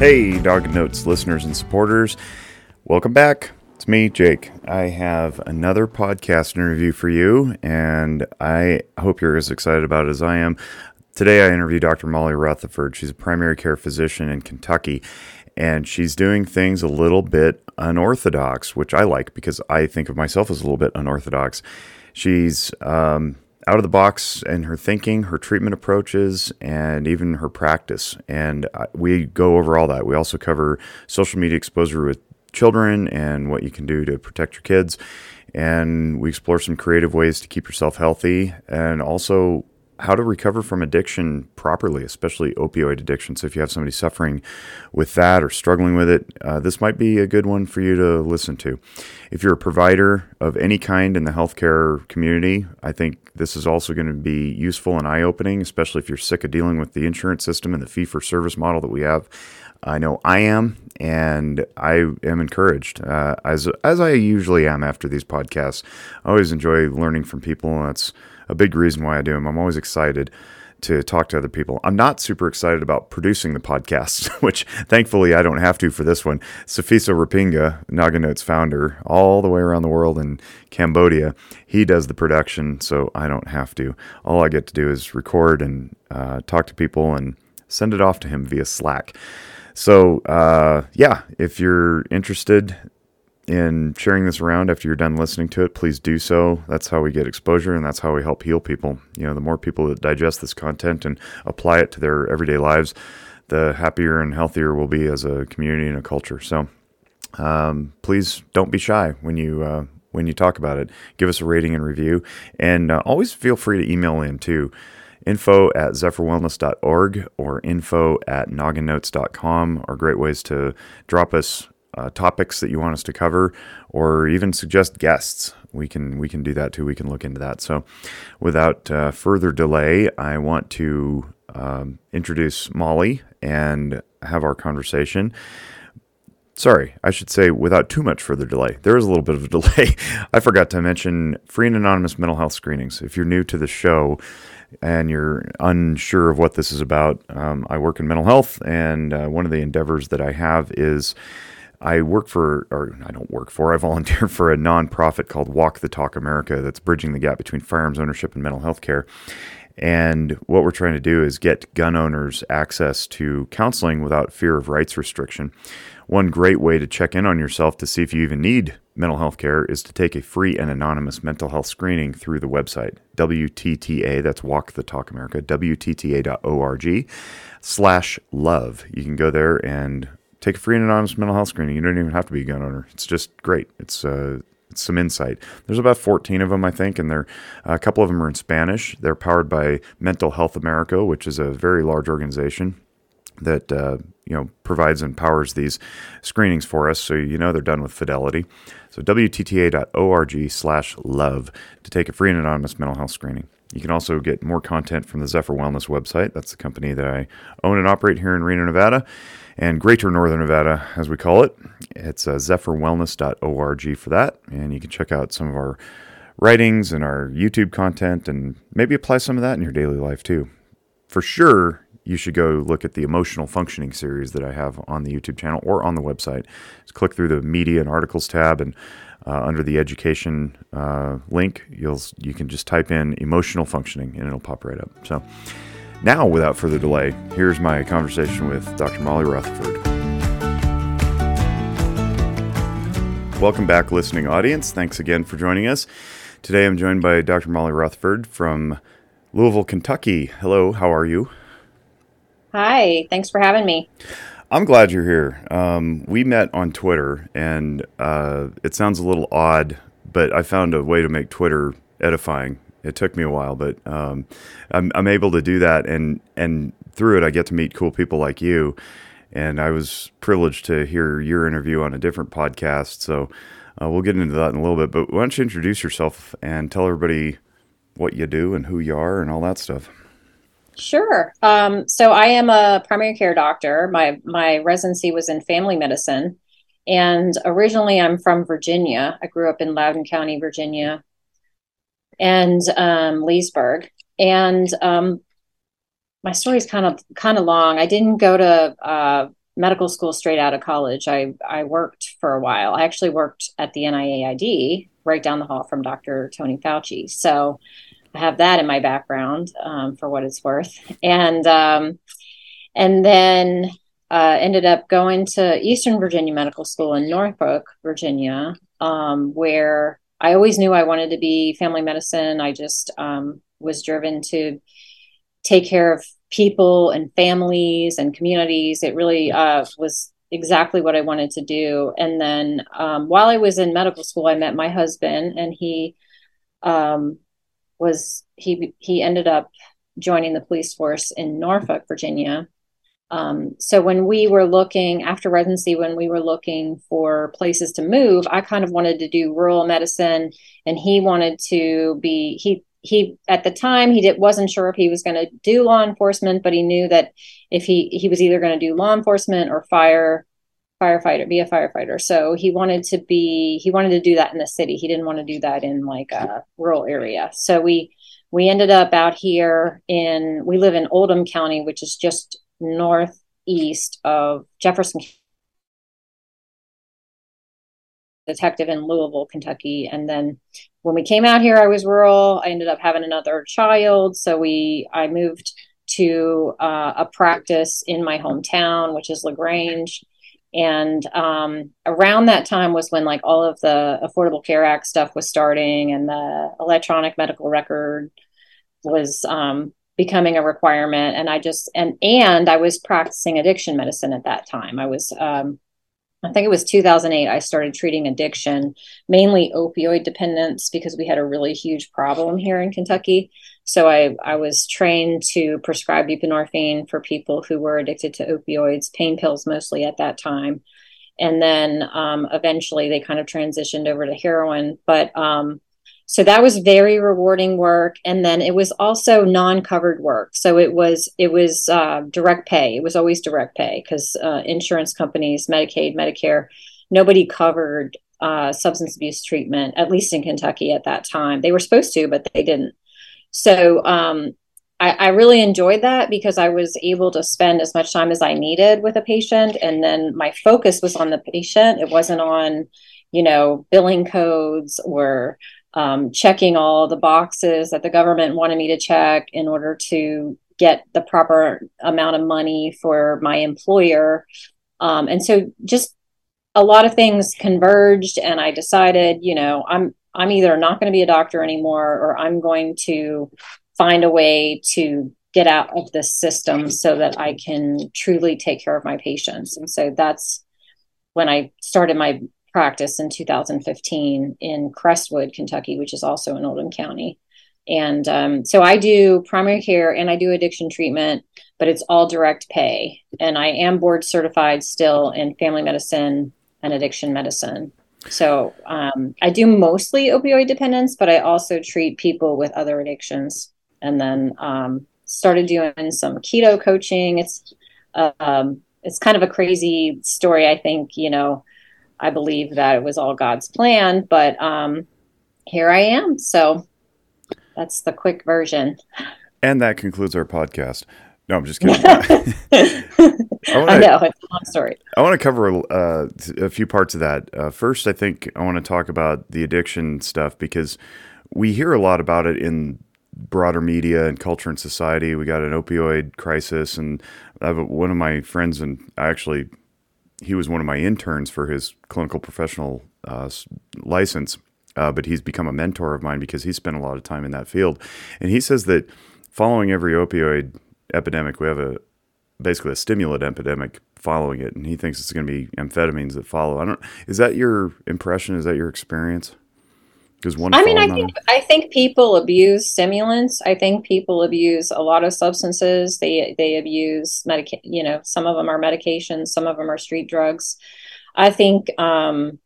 Hey, Noggin Notes listeners and supporters. Welcome back. It's me, Jake. I have another podcast interview for you, and I hope you're as excited about it as I am. Today, I interview Dr. Molly Rutherford. She's a primary care physician in Kentucky, and she's doing things a little bit unorthodox, which I like because I think of myself as a little bit unorthodox. She's um, out of the box in her thinking, her treatment approaches, and even her practice. And uh, we go over all that. We also cover social media exposure with children and what you can do to protect your kids. And we explore some creative ways to keep yourself healthy and also how to recover from addiction properly, especially opioid addiction. So, if you have somebody suffering with that or struggling with it, uh, this might be a good one for you to listen to. If you're a provider of any kind in the healthcare community, I think this is also going to be useful and eye opening, especially if you're sick of dealing with the insurance system and the fee for service model that we have. I know I am, and I am encouraged, uh, as as I usually am after these podcasts. I always enjoy learning from people, that's a big reason why I do them. I'm always excited to talk to other people. I'm not super excited about producing the podcast, which thankfully I don't have to for this one. Safiso Rapinga, Noggin Notes founder, all the way around the world in Cambodia, he does the production, so I don't have to. All I get to do is record and uh, talk to people and send it off to him via Slack. So, uh, yeah, if you're interested, in sharing this around after you're done listening to it, please do so. That's how we get exposure and that's how we help heal people. You know, the more people that digest this content and apply it to their everyday lives, the happier and healthier we'll be as a community and a culture. So, um, please don't be shy when you uh, when you talk about it. Give us a rating and review, and uh, always feel free to email in too. Info at zephyrwellness.org or info at nogginnotes.com are great ways to drop us uh, topics that you want us to cover, or even suggest guests. We can we can do that too. We can look into that. So, without uh, further delay, I want to um, introduce Molly and have our conversation. Sorry, I should say without too much further delay. There is a little bit of a delay. I forgot to mention free and anonymous mental health screenings. If you're new to the show, and you're unsure of what this is about, um, I work in mental health, and uh, one of the endeavors that I have is I work for, or I don't work for, I volunteer for a nonprofit called Walk the Talk America that's bridging the gap between firearms ownership and mental health care. And what we're trying to do is get gun owners access to counseling without fear of rights restriction. One great way to check in on yourself to see if you even need mental health care is to take a free and anonymous mental health screening through the website WTTA, that's Walk the Talk America, WTTA.org slash love. You can go there and take a free and anonymous mental health screening. You don't even have to be a gun owner. It's just great. It's uh, it's some insight. There's about 14 of them, I think, and they're a couple of them are in Spanish. They're powered by Mental Health America, which is a very large organization that uh, you know provides and powers these screenings for us. So you know they're done with fidelity. So wtta.org/love to take a free and anonymous mental health screening. You can also get more content from the Zephyr Wellness website. That's the company that I own and operate here in Reno, Nevada and Greater Northern Nevada, as we call it. It's uh, zephyrwellness.org for that, and you can check out some of our writings and our YouTube content and maybe apply some of that in your daily life too. For sure, you should go look at the emotional functioning series that I have on the YouTube channel or on the website. Just click through the media and articles tab, and uh, under the education uh, link, you'll you can just type in emotional functioning, and it'll pop right up. So. Now, without further delay, here's my conversation with Dr. Molly Rutherford. Welcome back, listening audience. Thanks again for joining us. Today I'm joined by Dr. Molly Rutherford from Louisville, Kentucky. Hello, how are you? Hi, thanks for having me. I'm glad you're here. Um, we met on Twitter, and uh, it sounds a little odd, but I found a way to make Twitter edifying it took me a while, but um, I'm, I'm able to do that, and and through it, I get to meet cool people like you. And I was privileged to hear your interview on a different podcast, so uh, we'll get into that in a little bit. But why don't you introduce yourself and tell everybody what you do and who you are and all that stuff? Sure. Um, so I am a primary care doctor. My my residency was in family medicine, and originally I'm from Virginia. I grew up in Loudoun County, Virginia, and um, Leesburg. And um, my story is kind of kind of long. I didn't go to uh, medical school straight out of college, I I worked for a while. I actually worked at the NIAID right down the hall from Dr. Tony Fauci. So I have that in my background um, for what it's worth, and um, and then uh, ended up going to Eastern Virginia Medical School in Norfolk, Virginia, um, where I always knew I wanted to be family medicine. I just um, was driven to take care of people and families and communities. It really uh, was exactly what I wanted to do. And then um, while I was in medical school, I met my husband, and he um, was he he ended up joining the police force in Norfolk, Virginia. Um, so when we were looking after residency, when we were looking for places to move, I kind of wanted to do rural medicine, and he wanted to be he he at the time he did, wasn't sure if he was going to do law enforcement, but he knew that if he he was either going to do law enforcement or fire firefighter, be a firefighter. So he wanted to be he wanted to do that in the city. He didn't want to do that in like a rural area. So we we ended up out here in we live in Oldham County, which is just northeast of Jefferson detective in Louisville, Kentucky. And then when we came out here, I was rural. I ended up having another child, so we I moved to uh, a practice in my hometown, which is Lagrange. And um, around that time was when like all of the Affordable Care Act stuff was starting, and the electronic medical record was um, becoming a requirement. And I just and and I was practicing addiction medicine at that time. I was um, I think it was 2008, I started treating addiction, mainly opioid dependence, because we had a really huge problem here in Kentucky. So I, I was trained to prescribe buprenorphine for people who were addicted to opioids, pain pills mostly at that time. And then um, eventually they kind of transitioned over to heroin. But um, so that was very rewarding work. And then it was also non-covered work. So it was it was uh, direct pay. It was always direct pay because uh, insurance companies medicaid medicare nobody covered uh, substance abuse treatment at least in kentucky at that time. They were supposed to but they didn't. So um, I, I really enjoyed that because i was able to spend as much time as i needed with a patient. And then my focus was on the patient. It wasn't on you know billing codes or um, checking all the boxes that the government wanted me to check in order to get the proper amount of money for my employer. Um, and so just a lot of things converged and I decided, you know, I'm I'm either not going to be a doctor anymore or I'm going to find a way to get out of this system so that I can truly take care of my patients. And so that's when I started my practice in 2015 in Crestwood, Kentucky, which is also in Oldham County. And um, so I do primary care and I do addiction treatment, but it's all direct pay. And I am board certified still in family medicine and addiction medicine. So um, I do mostly opioid dependence, but I also treat people with other addictions. And then um, started doing some keto coaching. It's um, it's kind of a crazy story. I think you know I believe that it was all God's plan, but um, here I am. So that's the quick version. And that concludes our podcast. No, I'm just kidding. I, wanna, I, know it's a long story. I want to cover uh, a few parts of that. Uh, first, I think I want to talk about the addiction stuff because we hear a lot about it in broader media and culture and society. We got an opioid crisis, and I have a, one of my friends, and I actually he was one of my interns for his clinical professional uh, license, uh, but he's become a mentor of mine because he spent a lot of time in that field. And he says that following every opioid epidemic, we have a basically a stimulant epidemic following it, and he thinks it's going to be amphetamines that follow. I don't. Is that your impression? Is that your experience? Because one. I mean, I think I think people abuse stimulants. I think people abuse a lot of substances. They they abuse medic. You know, some of them are medications. Some of them are street drugs. I think. Um,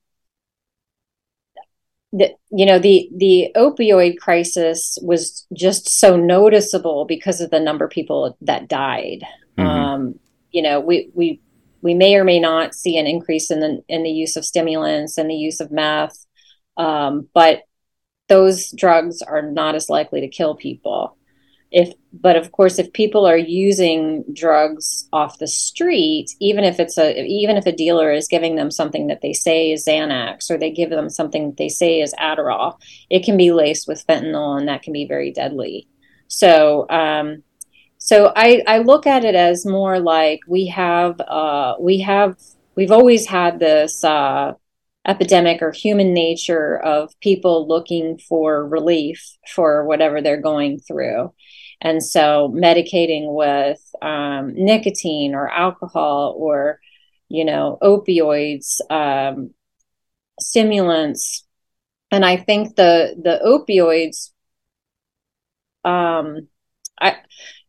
the, you know the the opioid crisis was just so noticeable because of the number of people that died. Mm-hmm. Um, you know, we we we may or may not see an increase in the in the use of stimulants and the use of meth um, but those drugs are not as likely to kill people. if but of course if people are using drugs off the street even if it's a even if a dealer is giving them something that they say is xanax or they give them something that they say is adderall it can be laced with fentanyl and that can be very deadly so um, so I, I look at it as more like we have uh, we have we've always had this uh, epidemic or human nature of people looking for relief for whatever they're going through and so medicating with um, nicotine or alcohol or, you know, opioids, um, stimulants. And I think the, the opioids, um, I,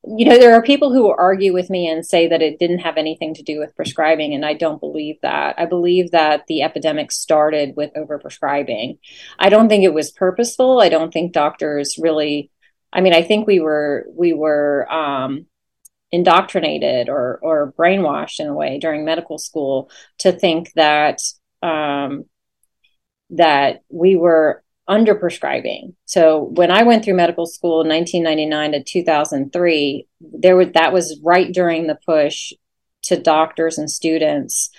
you know, there are people who will argue with me and say that it didn't have anything to do with prescribing, and I don't believe that. I believe that the epidemic started with overprescribing. I don't think it was purposeful. I don't think doctors really I mean, I think we were we were um, indoctrinated or or brainwashed in a way during medical school to think that um, that we were under prescribing. So when I went through medical school in 1999 to 2003, there was that was right during the push to doctors and students.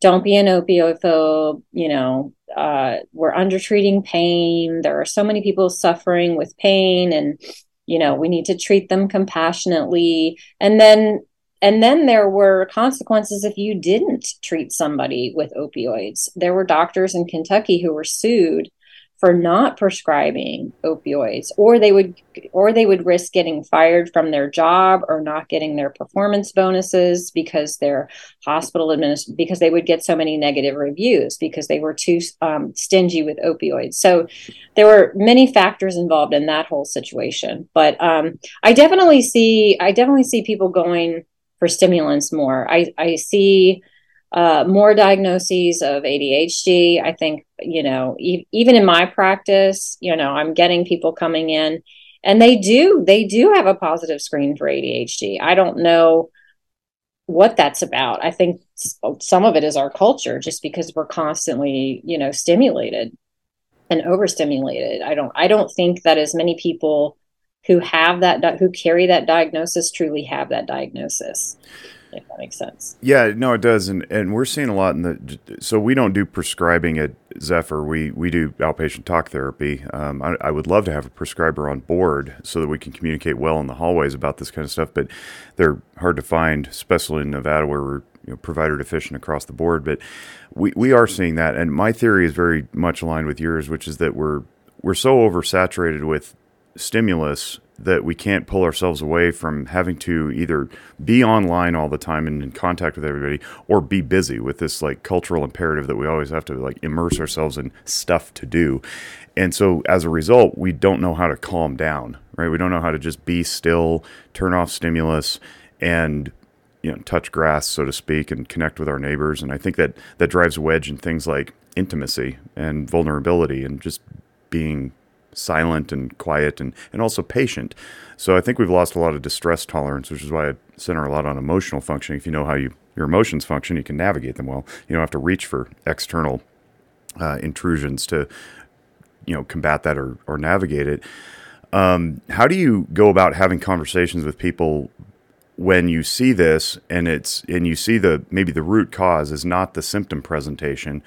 Don't be an opioid you know, uh, we're undertreating pain. There are so many people suffering with pain, and you know we need to treat them compassionately. And then and then there were consequences if you didn't treat somebody with opioids. There were doctors in Kentucky who were sued for not prescribing opioids or they would or they would risk getting fired from their job or not getting their performance bonuses because their hospital administ- because they would get so many negative reviews because they were too um, stingy with opioids. So there were many factors involved in that whole situation. But um, i definitely see i definitely see people going for stimulants more. I i see uh, more diagnoses of ADHD. I think, you know, e- even in my practice, you know, I'm getting people coming in and they do, they do have a positive screen for ADHD. I don't know what that's about. I think some of it is our culture just because we're constantly, you know, stimulated and overstimulated. I don't, I don't think that as many people who have that, who carry that diagnosis truly have that diagnosis if that makes sense. Yeah, no, it does, and and we're seeing a lot in the. So we don't do prescribing at Zephyr. We we do outpatient talk therapy. Um, I, I, would love to have a prescriber on board so that we can communicate well in the hallways about this kind of stuff, but they're hard to find, especially in Nevada where we're you know, provider deficient across the board. But we we are seeing that, and my theory is very much aligned with yours, which is that we're we're so oversaturated with stimulus that we can't pull ourselves away from having to either be online all the time and in contact with everybody or be busy with this like cultural imperative that we always have to like immerse ourselves in stuff to do. And so as a result, we don't know how to calm down, right? We don't know how to just be still, turn off stimulus and you know, touch grass, so to speak, and connect with our neighbors. And I think that that drives a wedge in things like intimacy and vulnerability and just being silent and quiet and, and also patient. So I think we've lost a lot of distress tolerance, which is why I center a lot on emotional functioning. If you know how you your emotions function, you can navigate them well. You don't have to reach for external uh, intrusions to you know combat that or, or navigate it. Um, how do you go about having conversations with people when you see this and it's and you see the maybe the root cause is not the symptom presentation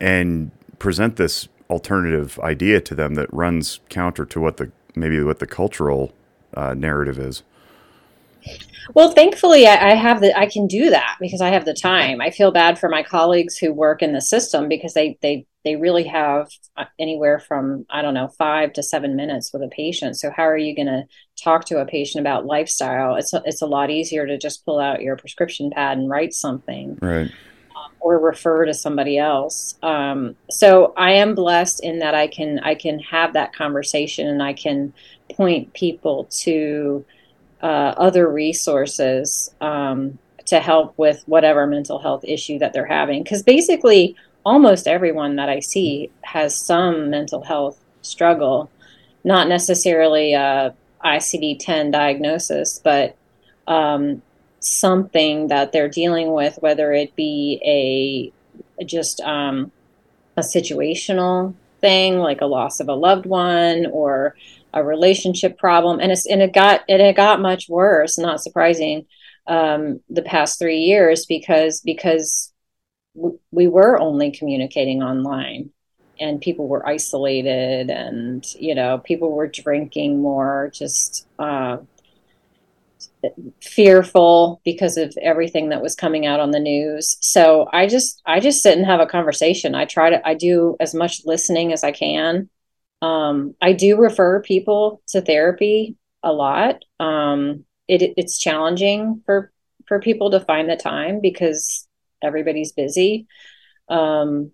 and present this alternative idea to them that runs counter to what the maybe what the cultural uh, narrative is. Well, thankfully, I, I, have the I can do that because I have the time. I feel bad for my colleagues who work in the system because they they they really have uh, anywhere from I don't know five to seven minutes with a patient. So how are you going to talk to a patient about lifestyle? It's a, it's a lot easier to just pull out your prescription pad and write something. Right or refer to somebody else. Um, so I am blessed in that I can I can have that conversation and I can point people to uh, other resources um, to help with whatever mental health issue that they're having. Because basically, almost everyone that I see has some mental health struggle, not necessarily a ICD 10 diagnosis, but um, something that they're dealing with, whether it be a just um, a situational thing like a loss of a loved one or a relationship problem, and it's and it got and it got much worse. Not surprising, um, the past three years because because w- we were only communicating online, and people were isolated, and you know people were drinking more, just. Uh, fearful because of everything that was coming out on the news. So I just I just sit and have a conversation. I try to I do as much listening as I can. Um, I do refer people to therapy a lot. Um, it, it's challenging for for people to find the time because everybody's busy. Um,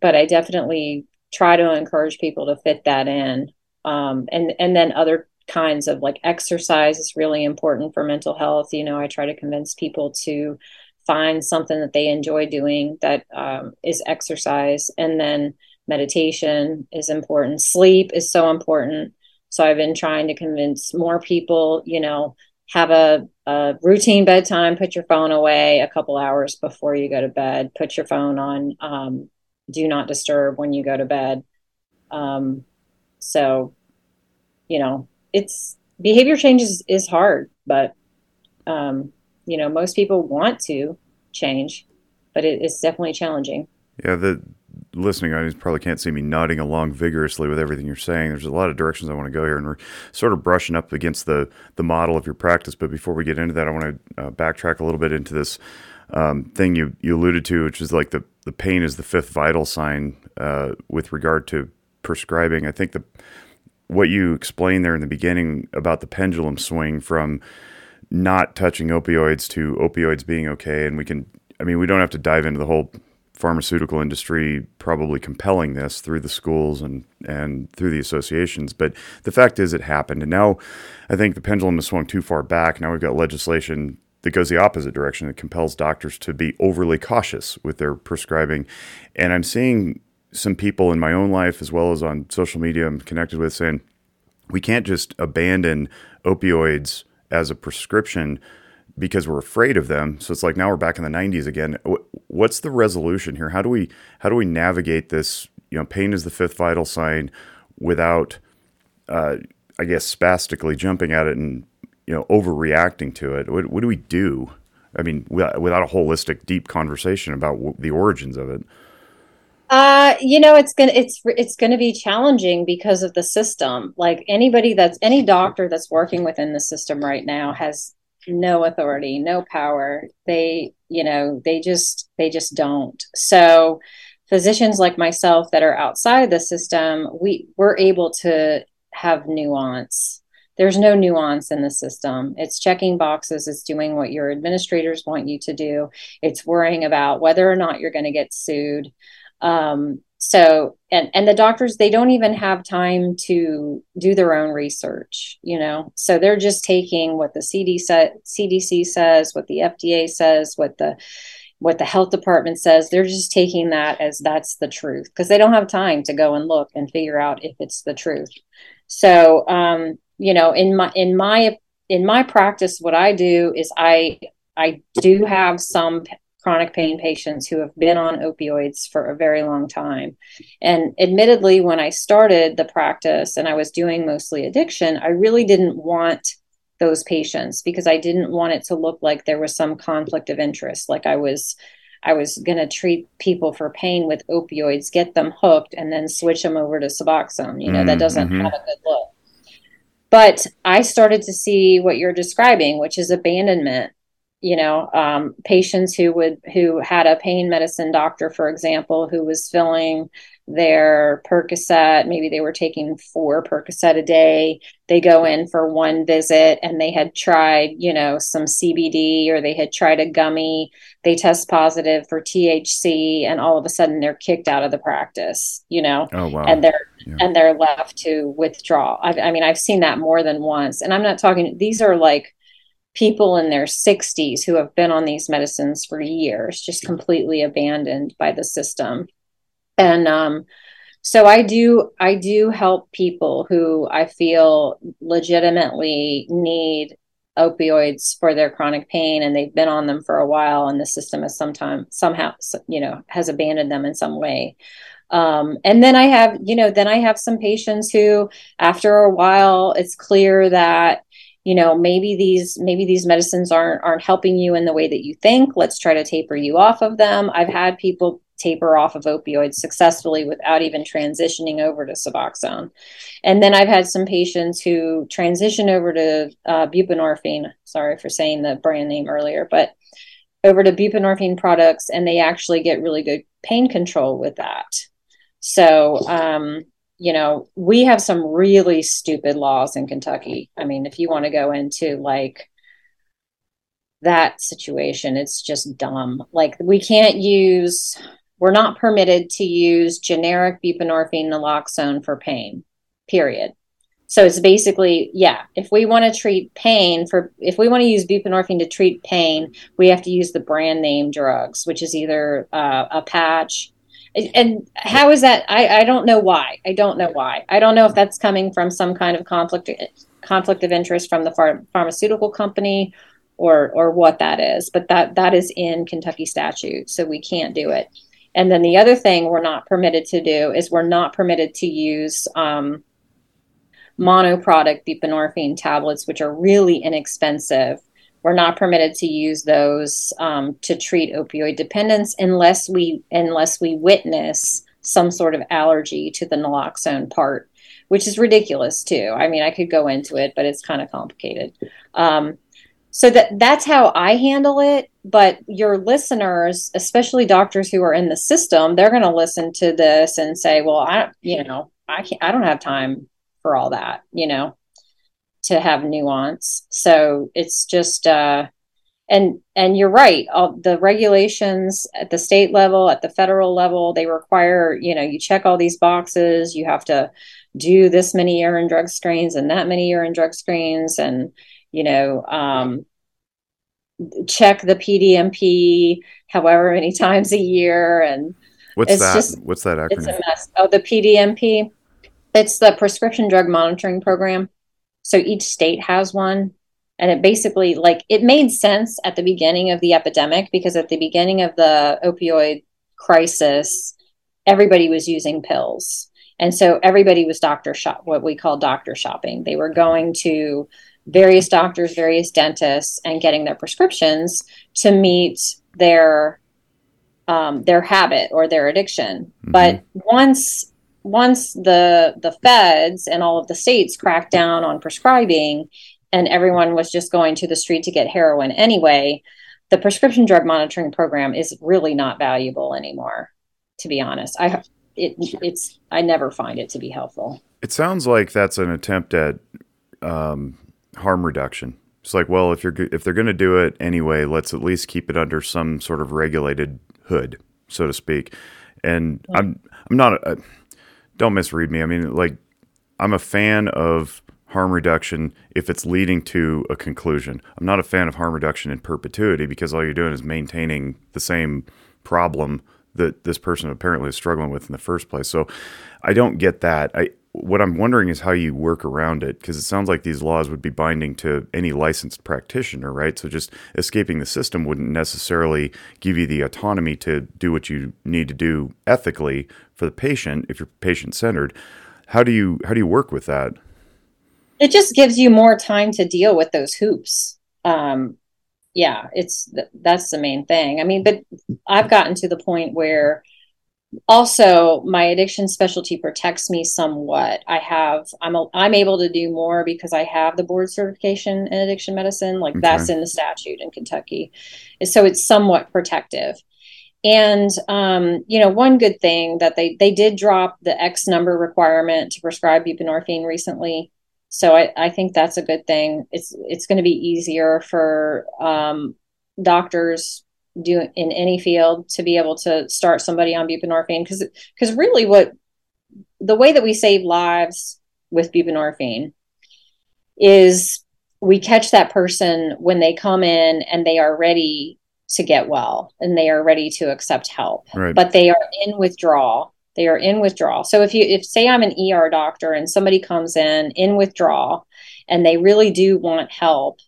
but I definitely try to encourage people to fit that in. Um, and and then other kinds of like exercise is really important for mental health. You know, I try to convince people to find something that they enjoy doing that um, is exercise, and then meditation is important. Sleep is so important. So I've been trying to convince more people, you know, have a, a routine bedtime, put your phone away a couple hours before you go to bed, put your phone on um, do not disturb when you go to bed. Um, so, you know, it's behavior change is, is hard, but um, you know, most people want to change, but it, it's definitely challenging. Yeah, the listening audience probably can't see me nodding along vigorously with everything you're saying. There's a lot of directions I want to go here, and we're sort of brushing up against the the model of your practice. But before we get into that, I want to uh, backtrack a little bit into this um, thing you you alluded to, which is like the the pain is the fifth vital sign uh, with regard to prescribing. I think the what you explained there in the beginning about the pendulum swing from not touching opioids to opioids being okay, and we can. I mean, we don't have to dive into the whole pharmaceutical industry probably compelling this through the schools and and through the associations. But the fact is, it happened, and now I think the pendulum has swung too far back. Now we've got legislation that goes the opposite direction that compels doctors to be overly cautious with their prescribing, and I'm seeing some people in my own life as well as on social media I'm connected with saying we can't just abandon opioids as a prescription because we're afraid of them. So it's like now we're back in the 90s again. What's the resolution here? How do we how do we navigate this? You know, pain is the fifth vital sign without, uh, I guess, spastically jumping at it and you know overreacting to it. What, what do we do? I mean, without a holistic, deep conversation about the origins of it. Uh, you know, it's gonna it's it's gonna be challenging because of the system. Like anybody that's any doctor that's working within the system right now has no authority, no power. They, you know, they just they just don't. So physicians like myself that are outside the system, we we're able to have nuance. There's no nuance in the system. It's checking boxes, it's doing what your administrators want you to do. It's worrying about whether or not you're going to get sued. Um, so and and the doctors they don't even have time to do their own research you know? So they're just taking what the cdc says what the fda says what the what the health department says. They're just taking that as that's the truth because they don't have time to go and look and figure out if it's the truth. So um you know in my in my in my practice what i do is i i do have some chronic pain patients who have been on opioids for a very long time. And admittedly, when I started the practice and I was doing mostly addiction, I really didn't want those patients because I didn't want it to look like there was some conflict of interest, like I was. I was going to treat people for pain with opioids, get them hooked, and then switch them over to Suboxone. You know, mm, that doesn't mm-hmm. have a good look. But I started to see what you're describing, which is abandonment you know um, patients who would who had a pain medicine doctor for example who was filling their percocet maybe they were taking four percocet a day they go in for one visit and they had tried you know some cbd or they had tried a gummy they test positive for thc and all of a sudden they're kicked out of the practice you know oh, wow. and they're yeah. and they're left to withdraw I've, i mean i've seen that more than once and i'm not talking these are like people in their 60s who have been on these medicines for years, just completely abandoned by the system. And um, so I do I do help people who I feel legitimately need opioids for their chronic pain and they've been on them for a while and the system has sometime somehow you know has abandoned them in some way um, and then i have you know then i have some patients who after a while it's clear that you know maybe these maybe these medicines aren't aren't helping you in the way that you think let's try to taper you off of them i've had people taper off of opioids successfully without even transitioning over to Suboxone. And then I've had some patients who transition over to uh, buprenorphine. Sorry for saying the brand name earlier, but over to buprenorphine products, and they actually get really good pain control with that. So, um, you know, we have some really stupid laws in Kentucky. I mean, if you want to go into like that situation, it's just dumb. Like, we can't use we're not permitted to use generic buprenorphine naloxone for pain, period. So it's basically, yeah, if we want to treat pain for, if we want to use buprenorphine to treat pain, we have to use the brand name drugs, which is either uh, a patch. And how is that? I, I don't know why. I don't know why. I don't know if that's coming from some kind of conflict conflict of interest from the phar- pharmaceutical company or or what that is. But that that is in Kentucky statute, so we can't do it. And then the other thing we're not permitted to do is we're not permitted to use um, monoproduct buprenorphine tablets, which are really inexpensive. We're not permitted to use those um, to treat opioid dependence unless we unless we witness some sort of allergy to the naloxone part, which is ridiculous too. I mean, I could go into it, but it's kind of complicated. Um, so that that's how I handle it. But your listeners, especially doctors who are in the system, they're going to listen to this and say, "Well, I, you know, I can't, I don't have time for all that, you know, to have nuance." So it's just, uh, and and you're right. All the regulations at the state level, at the federal level, they require, you know, you check all these boxes. You have to do this many urine drug screens and that many urine drug screens and you know, um, check the PDMP however many times a year. And what's that? Just, what's that acronym? It's a mess. Oh, the PDMP. It's the Prescription Drug Monitoring Program. So each state has one. And it basically, like, it made sense at the beginning of the epidemic because at the beginning of the opioid crisis, everybody was using pills. And so everybody was doctor shop, what we call doctor shopping. They were going to various doctors, various dentists, and getting their prescriptions to meet their um, their habit or their addiction. Mm-hmm. But once once the the feds and all of the states cracked down on prescribing, and everyone was just going to the street to get heroin anyway, the prescription drug monitoring program is really not valuable anymore. To be honest, I it it's I never find it to be helpful. It sounds like that's an attempt at um, harm reduction. It's like, well, if you're if they're going to do it anyway, let's at least keep it under some sort of regulated hood, so to speak. And yeah. I'm I'm not a, don't misread me. I mean, like I'm a fan of harm reduction if it's leading to a conclusion. I'm not a fan of harm reduction in perpetuity because all you're doing is maintaining the same problem that this person apparently is struggling with in the first place. So I don't get that. I what I'm wondering is how you work around it because it sounds like these laws would be binding to any licensed practitioner, right? So just escaping the system wouldn't necessarily give you the autonomy to do what you need to do ethically for the patient if you're patient centered. How do you how do you work with that? It just gives you more time to deal with those hoops. Um, yeah, it's that's the main thing. I mean, but I've gotten to the point where also my addiction specialty protects me somewhat. I have i'm a, i'm able to do more because i have the board certification in addiction medicine like okay. that's in the statute in kentucky. So it's somewhat protective. And um, you know one good thing that they they did drop the x number requirement to prescribe buprenorphine recently. So i, I think that's a good thing. It's it's going to be easier for um, doctors do in any field to be able to start somebody on buprenorphine. Because because really what the way that we save lives with buprenorphine is we catch that person when they come in and they are ready to get well and they are ready to accept help. Right. but they are in withdrawal. They are in withdrawal. So if you if say i'm an er doctor and somebody comes in in withdrawal and they really do want help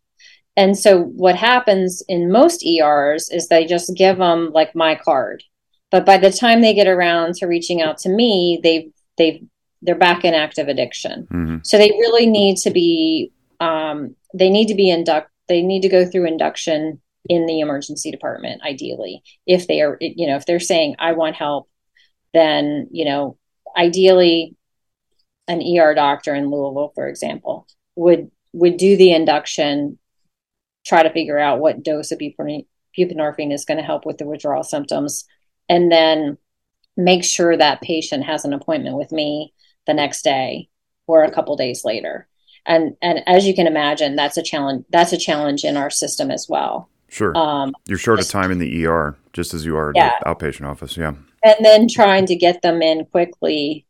and so what happens in most ERs is they just give them like my card. But by the time they get around to reaching out to me, they've they've they're back in active addiction. Mm-hmm. So they really need to be um, they need to be induct they need to go through induction in the emergency department ideally if they are you know if they're saying i want help then you know ideally an er doctor in louisville for example would would do the induction try to figure out what dose of buprenorphine is going to help with the withdrawal symptoms. And then make sure that patient has an appointment with me the next day or a couple days later. And and as you can imagine that's a challenge that's a challenge in our system as well. Sure. Um, you're short of time in the er just as you are in yeah. the outpatient office yeah. And then trying to get them in quickly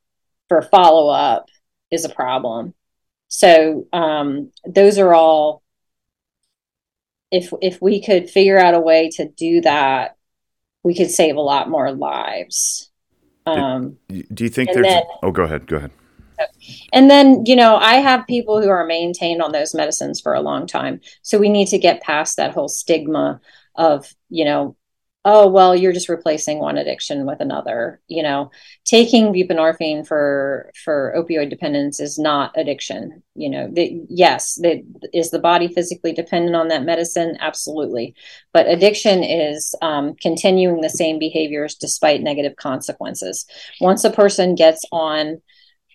for follow-up is a problem. So um, those are all if if we could figure out a way to do that we could save a lot more lives um, do you think there's then, oh go ahead go ahead and then, you know, I have people who are maintained on those medicines for a long time. So we need to get past that whole stigma of, you know, oh, well, you're just replacing one addiction with another. You know, taking buprenorphine for for opioid dependence is not addiction. You know, the, yes, the, is the body physically dependent on that medicine? Absolutely. But addiction is um, continuing the same behaviors despite negative consequences. Once a person gets on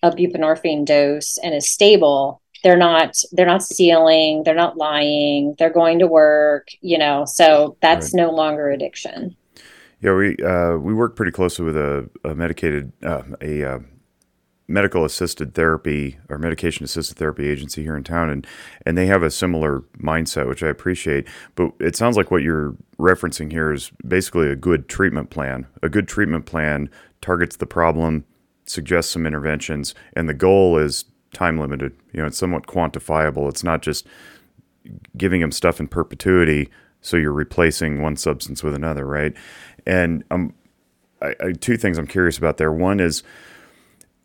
a buprenorphine dose and is stable they're not they're not stealing they're not lying they're going to work you know so that's right. no longer addiction yeah we uh, we work pretty closely with a, a medicated uh, a uh, medical assisted therapy or medication assisted therapy agency here in town and and they have a similar mindset which I appreciate but it sounds like what you're referencing here is basically a good treatment plan a good treatment plan targets the problem suggests some interventions, and the goal is time limited. You know, it's somewhat quantifiable. It's not just giving them stuff in perpetuity, so you're replacing one substance with another, right? And um, I, I, two things I'm curious about there. One is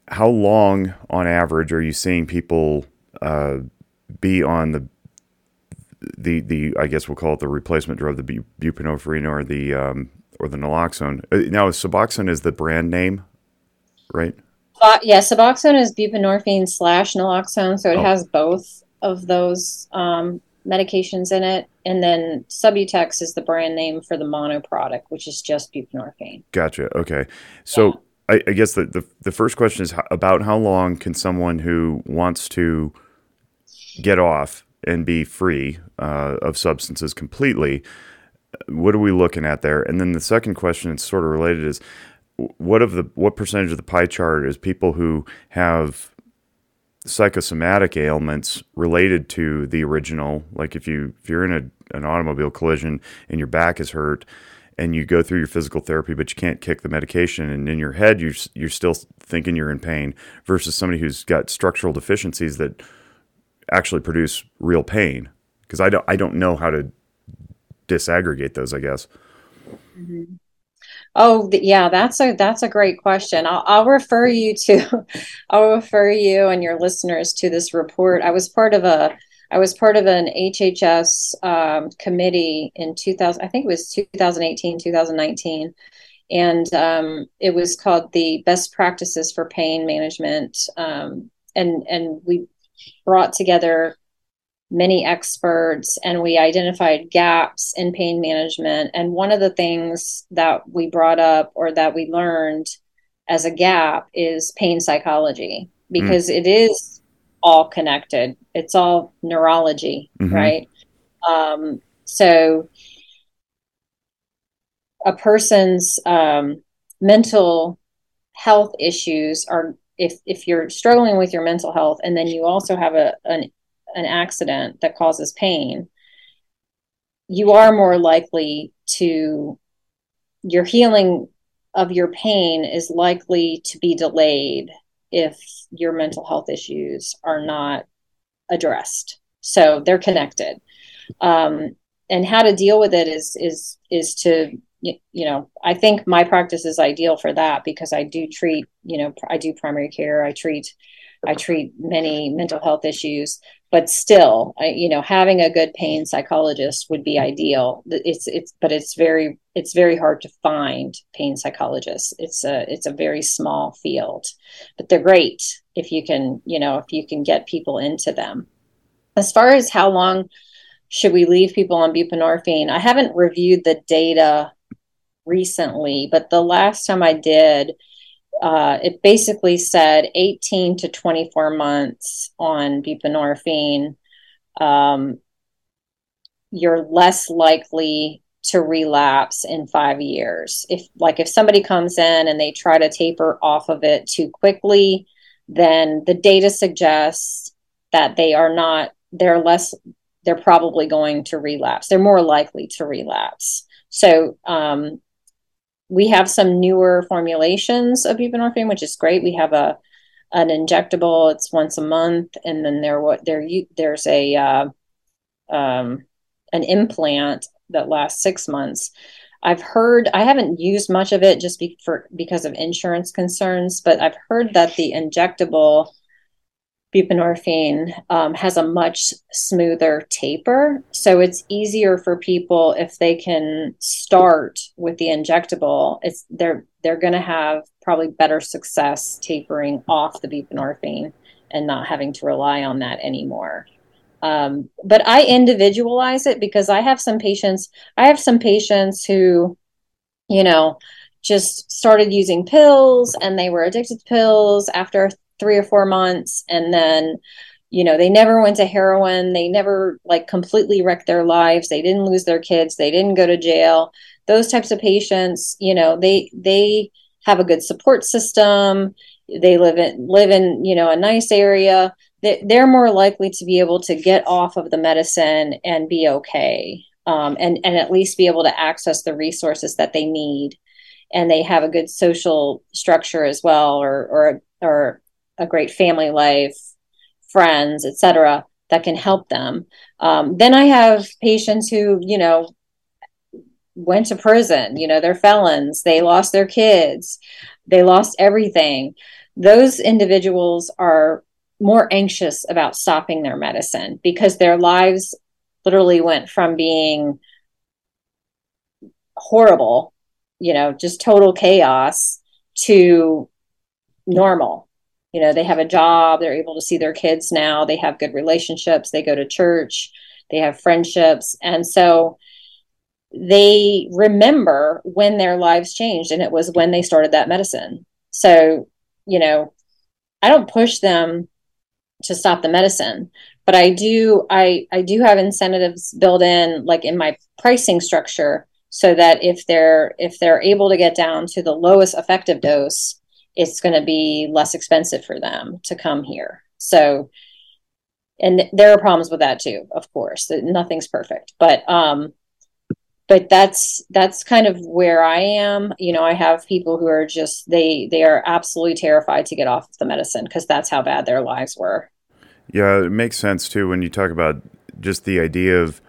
how long, on average, are you seeing people uh, be on the the the I guess we'll call it the replacement drug, the buprenorphine or the um, or the naloxone. Uh, now, Suboxone is the brand name right? Uh, yeah, Suboxone is buprenorphine slash naloxone, so it oh. has both of those um, medications in it. And then Subutex is the brand name for the mono product, which is just buprenorphine. Gotcha. Okay. So yeah. I, I, guess the, the, the first question is about how long can someone who wants to get off and be free uh, of substances completely, what are we looking at there? And then the second question, it's sort of related, is what of the what percentage of the pie chart is people who have psychosomatic ailments related to the original? Like if you if you're in a, an automobile collision and your back is hurt and you go through your physical therapy but you can't kick the medication and in your head you're you're still thinking you're in pain versus somebody who's got structural deficiencies that actually produce real pain. Because I don't I don't know how to disaggregate those I guess. Mm-hmm. Oh, yeah, that's a that's a great question. I'll, I'll refer you to, I'll refer you and your listeners to this report. I was part of a, I was part of an HHS um, committee in 2000. I think it was 2018, 2019, and um, it was called the Best Practices for Pain Management. Um, and and we brought together many experts and we identified gaps in pain management. And one of the things that we brought up or that we learned as a gap is pain psychology because mm. it is all connected, it's all neurology, mm-hmm. right? Um, so a person's um, mental health issues are if if you're struggling with your mental health and then you also have a an an accident that causes pain, you are more likely to, your healing of your pain is likely to be delayed if your mental health issues are not addressed. So they're connected. Um, and how to deal with it is is is to you know i think my practice is ideal for that because i do treat you know i do primary care i treat i treat many mental health issues but still, I, you know, having a good pain psychologist would be ideal. It's it's but it's very it's very hard to find pain psychologists. It's a it's a very small field, but they're great if you can you know if you can get people into them. As far as how long should we leave people on buprenorphine, I haven't reviewed the data recently, but the last time I did, uh, it basically said 18 to 24 months on buprenorphine. Um, you're less likely to relapse in five years. If, like, if somebody comes in and they try to taper off of it too quickly, then the data suggests that they are not, they're less, they're probably going to relapse. They're more likely to relapse. So, um, we have some newer formulations of buprenorphine, which is great. We have a an injectable; it's once a month, and then there what there there's a uh, um, an implant that lasts six months. I've heard I haven't used much of it just be for, because of insurance concerns, but I've heard that the injectable buprenorphine um, has a much smoother taper. So it's easier for people if they can start with the injectable. It's they're they're going to have probably better success tapering off the buprenorphine and not having to rely on that anymore. Um, but I individualize it because I have some patients. I have some patients who, you know, just started using pills and they were addicted to pills after three or four months and then you know they never went to heroin. They never like completely wrecked their lives. They didn't lose their kids. They didn't go to jail. Those types of patients you know they they have a good support system. They live in live in you know a nice area. They're more likely to be able to get off of the medicine and be okay um, and and at least be able to access the resources that they need. And they have a good social structure as well or or or a great family life, friends, etc., that can help them. Um, then I have patients who, you know, went to prison, you know, they're felons, they lost their kids, they lost everything. Those individuals are more anxious about stopping their medicine because their lives literally went from being horrible, you know, just total chaos to normal you know they have a job they're able to see their kids now they have good relationships they go to church they have friendships. And so they remember when their lives changed and it was when they started that medicine. So you know i don't push them to stop the medicine but i do i i do have incentives built in like in my pricing structure so that if they're if they're able to get down to the lowest effective dose it's going to be less expensive for them to come here. So, and there are problems with that too, of course. Nothing's perfect, but um, but that's that's kind of where I am. You know, I have people who are just they they are absolutely terrified to get off of the medicine because that's how bad their lives were. Yeah, it makes sense too when you talk about just the idea of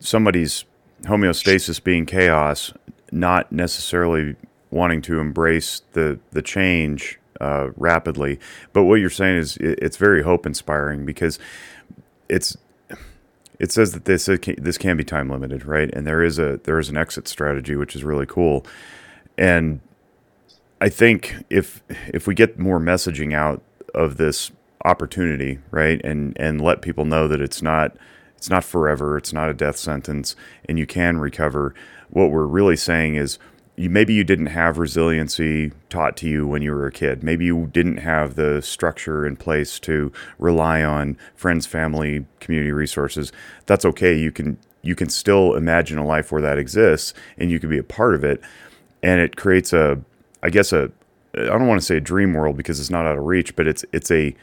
somebody's homeostasis being chaos, not necessarily wanting to embrace the the change uh, rapidly. But what you're saying is it, it's very hope inspiring because it's it says that this this can be time limited, right? And there is a there is an exit strategy which is really cool. And I think if if we get more messaging out of this opportunity, right, and and let people know that it's not it's not forever, it's not a death sentence, and you can recover. What we're really saying is you maybe you didn't have resiliency taught to you when you were a kid. Maybe you didn't have the structure in place to rely on friends, family, community resources. That's okay. You can you can still imagine a life where that exists and you can be a part of it. And it creates a I guess a I don't want to say a dream world because it's not out of reach, but it's it's a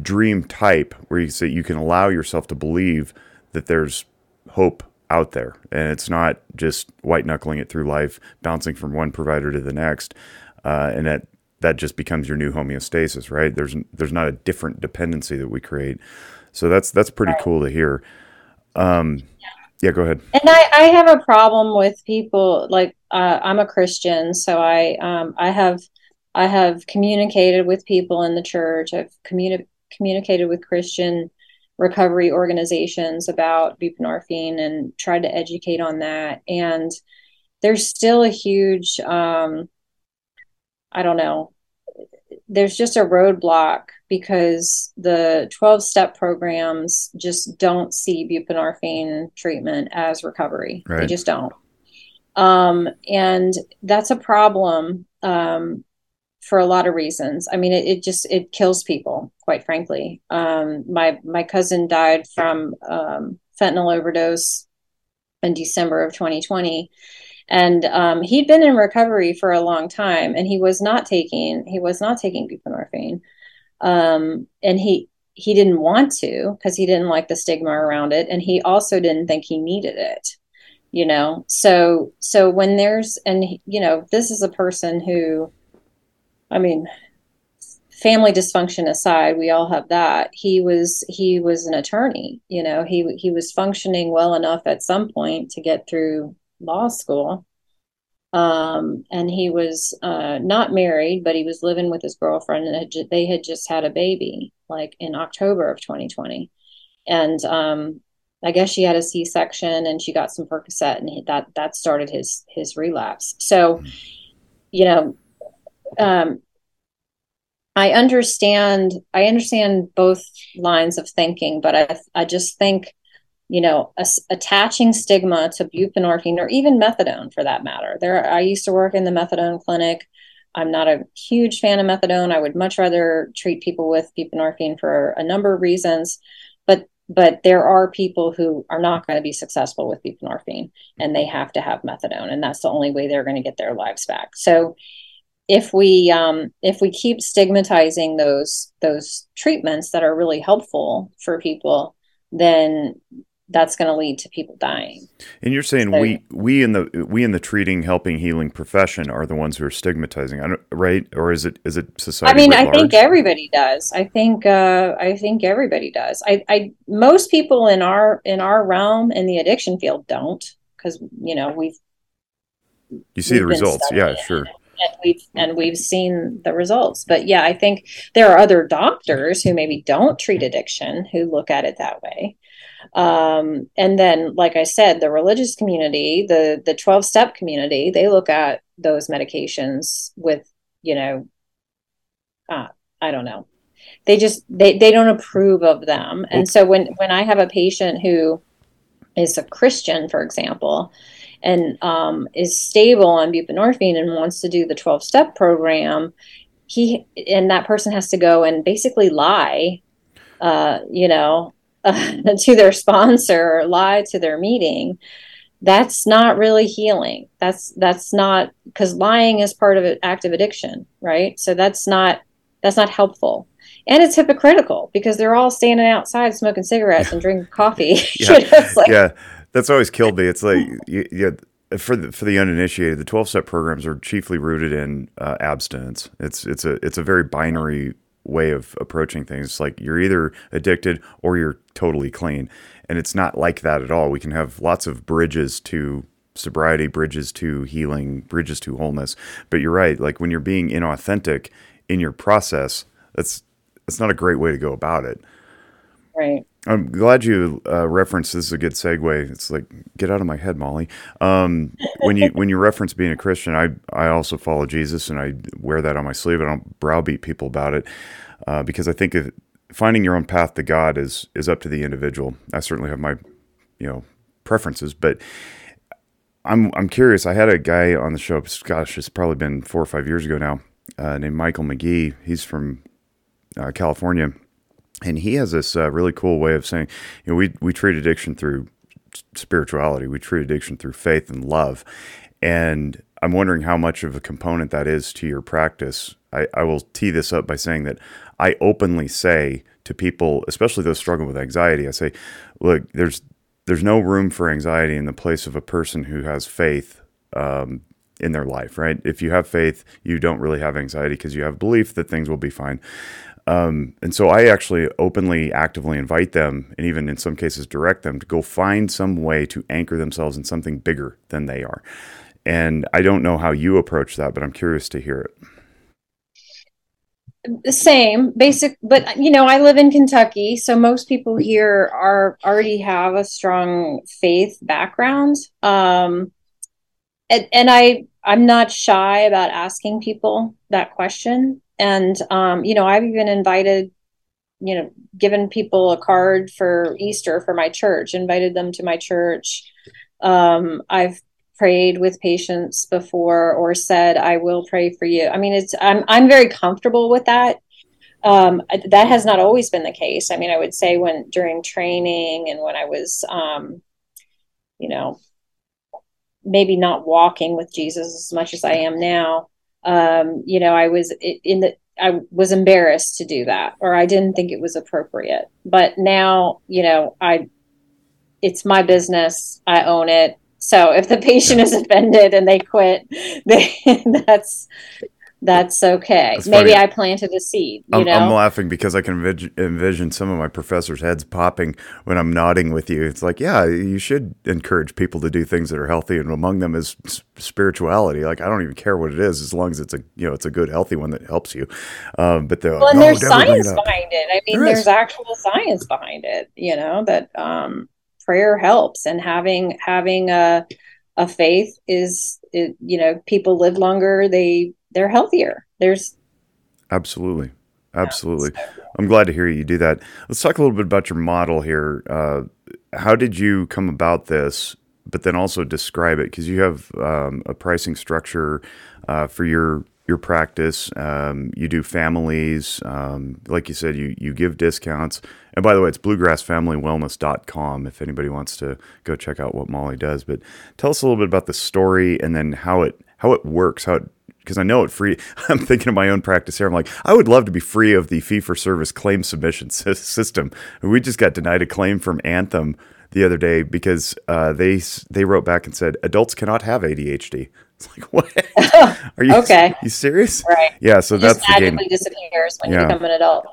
dream type where you say you can allow yourself to believe that there's hope out there. And it's not just white knuckling it through life bouncing from one provider to the next uh, and that that just becomes your new homeostasis right? There's there's not a different dependency that we create. So that's that's pretty right. cool to hear. Um, yeah go ahead. And i i have a problem with people like uh, i'm a christian so i um, i have i have communicated with people in the church. I've communi- communicated with christian recovery organizations about buprenorphine and tried to educate on that. And there's still a huge, um, I don't know, there's just a roadblock because the 12 step programs just don't see buprenorphine treatment as recovery. Right. They just don't. Um, and that's a problem um, for a lot of reasons. I mean, it, it just it kills people, quite frankly. Um, my my cousin died from um, fentanyl overdose in December of 2020, and um, he'd been in recovery for a long time, and he was not taking he was not taking buprenorphine, um, and he he didn't want to because he didn't like the stigma around it, and he also didn't think he needed it. You know, so so when there's and you know this is a person who, I mean, family dysfunction aside, we all have that. He was he was an attorney. You know, he he was functioning well enough at some point to get through law school. Um, and he was uh, not married, but he was living with his girlfriend, and had they had just had a baby, like in October of 2020. And um, I guess she had a C-section, and she got some Percocet, and he, that that started his his relapse. So, you know, um, I understand I understand both lines of thinking, but I I just think you know, attaching stigma to buprenorphine or even methadone for that matter. There, I used to work in the methadone clinic. I'm not a huge fan of methadone. I would much rather treat people with buprenorphine for a number of reasons, but but there are people who are not going to be successful with buprenorphine, and they have to have methadone, and that's the only way they're going to get their lives back. So, if we um, if we keep stigmatizing those those treatments that are really helpful for people, then that's going to lead to people dying. And you're saying so, we we in the we in the treating, helping, healing profession are the ones who are stigmatizing, right? Or is it is it society? I mean, I large? think everybody does. I think uh, I think everybody does. I, I most people in our in our realm in the addiction field don't because you know we've you see the results. Yeah, sure. And we've and we've seen the results. But yeah, I think there are other doctors who maybe don't treat addiction who look at it that way. Um, and then like i said the religious community the the 12 step community they look at those medications with you know uh, i don't know. They just they, they don't approve of them. And so when when i have a patient who is a christian for example and um, is stable on buprenorphine and wants to do the 12 step program he and that person has to go and basically lie uh, you know to their sponsor or lie to their meeting. That's not really healing. That's that's not because lying is part of active addiction right? So that's not that's not helpful. And it's hypocritical because they're all standing outside smoking cigarettes and drinking coffee. Yeah, you know, like, yeah that's always killed me it's like yeah for the, for the uninitiated the 12 step programs are chiefly rooted in uh, abstinence it's it's a it's a very binary way of approaching things. It's like you're either addicted or you're totally clean. And it's not like that at all. We can have lots of bridges to sobriety, bridges to healing, bridges to wholeness. But you're right. Like when you're being inauthentic in your process, that's that's not a great way to go about it. Right. I'm glad you uh, referenced. This is a good segue. It's like get out of my head, Molly. Um, when you when you reference being a Christian, I I also follow Jesus, and I wear that on my sleeve. I don't browbeat people about it uh, because I think if, finding your own path to God is is up to the individual. I certainly have my you know preferences, but I'm I'm curious. I had a guy on the show. Gosh, it's probably been four or five years ago now. Uh, named Michael McGee. He's from uh, California and he has this uh, really cool way of saying, you know, we we treat addiction through spirituality, we treat addiction through faith and love, and I'm wondering how much of a component that is to your practice. I, I will tee this up by saying that I openly say to people, especially those struggling with anxiety, I say, look, there's there's no room for anxiety in the place of a person who has faith um, in their life, right? If you have faith, you don't really have anxiety because you have belief that things will be fine. Um, and so I actually openly, actively invite them, and even in some cases direct them to go find some way to anchor themselves in something bigger than they are. And I don't know how you approach that, but I'm curious to hear it. the same basic but you know i live in kentucky so most people here are already have a strong faith background um and, and i i'm not shy about asking people that question and um you know i've even invited you know given people a card for easter for my church invited them to my church. Um i've prayed with patients before or said i will pray for you. I mean it's i'm i'm very comfortable with that. Um, that has not always been the case. I mean i would say when during training and when i was um, you know maybe not walking with jesus as much as i am now um, you know i was in the i was embarrassed to do that or i didn't think it was appropriate. But now you know i it's my business. I own it. So if the patient is offended and they quit, they, that's that's okay. That's Maybe I planted a seed. You I'm, know? I'm laughing because I can envision, envision, some of my professors' heads popping when I'm nodding with you. It's like, yeah, you should encourage people to do things that are healthy, and among them is spirituality. Like I don't even care what it is, as long as it's a you know it's a good, healthy one that helps you. Um, but well, and there's science behind it. I mean, there there's actual science behind it. You know that um, prayer helps and having having a a faith is it, you know people live longer they they're healthier there's absolutely absolutely i'm glad to hear you do that let's talk a little bit about your model here uh, how did you come about this but then also describe it because you have um, a pricing structure uh, for your your practice. Um, you do families. Um, like you said, you, you give discounts. And by the way, it's bluegrassfamilywellness.com if anybody wants to go check out what Molly does. But tell us a little bit about the story and then how it how it works, how it because I know it free. I'm thinking of my own practice here. I'm like, I would love to be free of the fee for service claim submission system. We just got denied a claim from Anthem the other day because uh, they they wrote back and said adults cannot have ADHD. It's like what? Are you okay? You serious? Right. Yeah. So it that's just magically disappears when yeah. you become an adult.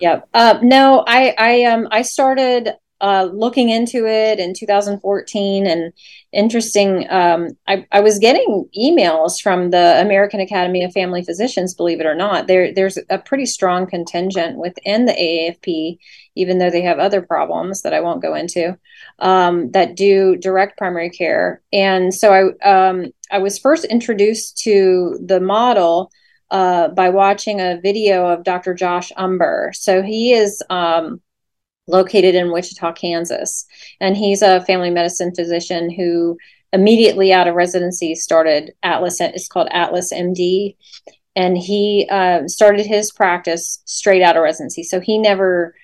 Yep. Uh, no, I I um I started uh, looking into it in 2014 and interesting um, I, I, was getting emails from the american academy of family physicians believe it or not. There, there's a pretty strong contingent within the aafp even though they have other problems that i won't go into um, that do direct primary care. And so i um, i was first introduced to the model uh, by watching a video of dr josh Umbehr. So he is um, located in Wichita, Kansas. And he's a family medicine physician who immediately out of residency started Atlas. It's called Atlas MD. And he uh, started his practice straight out of residency. So he never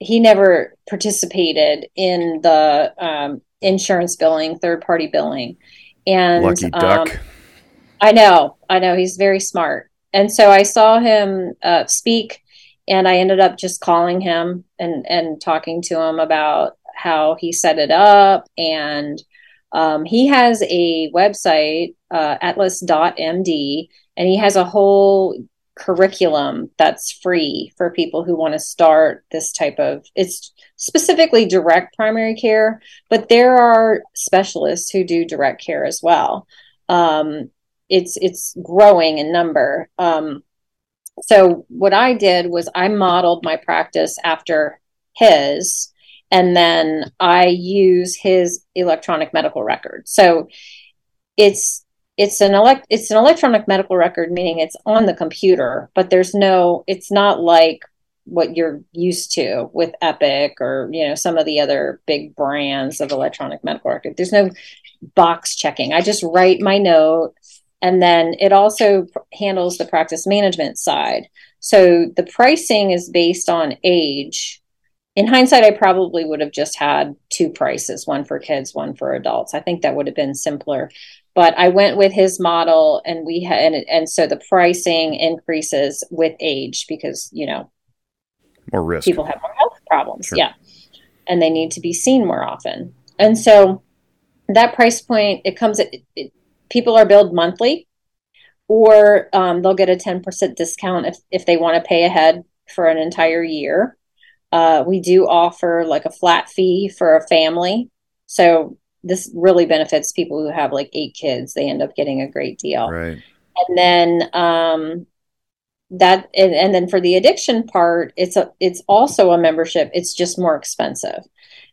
he never participated in the um, insurance billing, third party billing. And lucky duck. Um, I know, I know. He's very smart. And so I saw him uh, speak and I ended up just calling him and and talking to him about how he set it up. And um, he has a website uh, atlas.md and he has a whole curriculum that's free for people who want to start this type of it's specifically direct primary care but there are specialists who do direct care as well. Um, it's it's growing in number. Um, so what I did was I modeled my practice after his and then I use his electronic medical record. So it's it's an elect it's an electronic medical record meaning it's on the computer, but there's no it's not like what you're used to with Epic or you know some of the other big brands of electronic medical record. There's no box checking. I just write my note and then it also handles the practice management side. So the pricing is based on age. In hindsight, I probably would have just had two prices one for kids, one for adults. I think that would have been simpler. But I went with his model, and we had, and, and so the pricing increases with age because, you know, more risk. People have more health problems. Sure. Yeah. And they need to be seen more often. And so that price point, it comes at, it, people are billed monthly or um, they'll get a 10% discount if, if they want to pay ahead for an entire year. Uh, we do offer like a flat fee for a family. So this really benefits people who have like eight kids. They end up getting a great deal. Right. And then um, that and, and then for the addiction part it's a it's also a membership it's just more expensive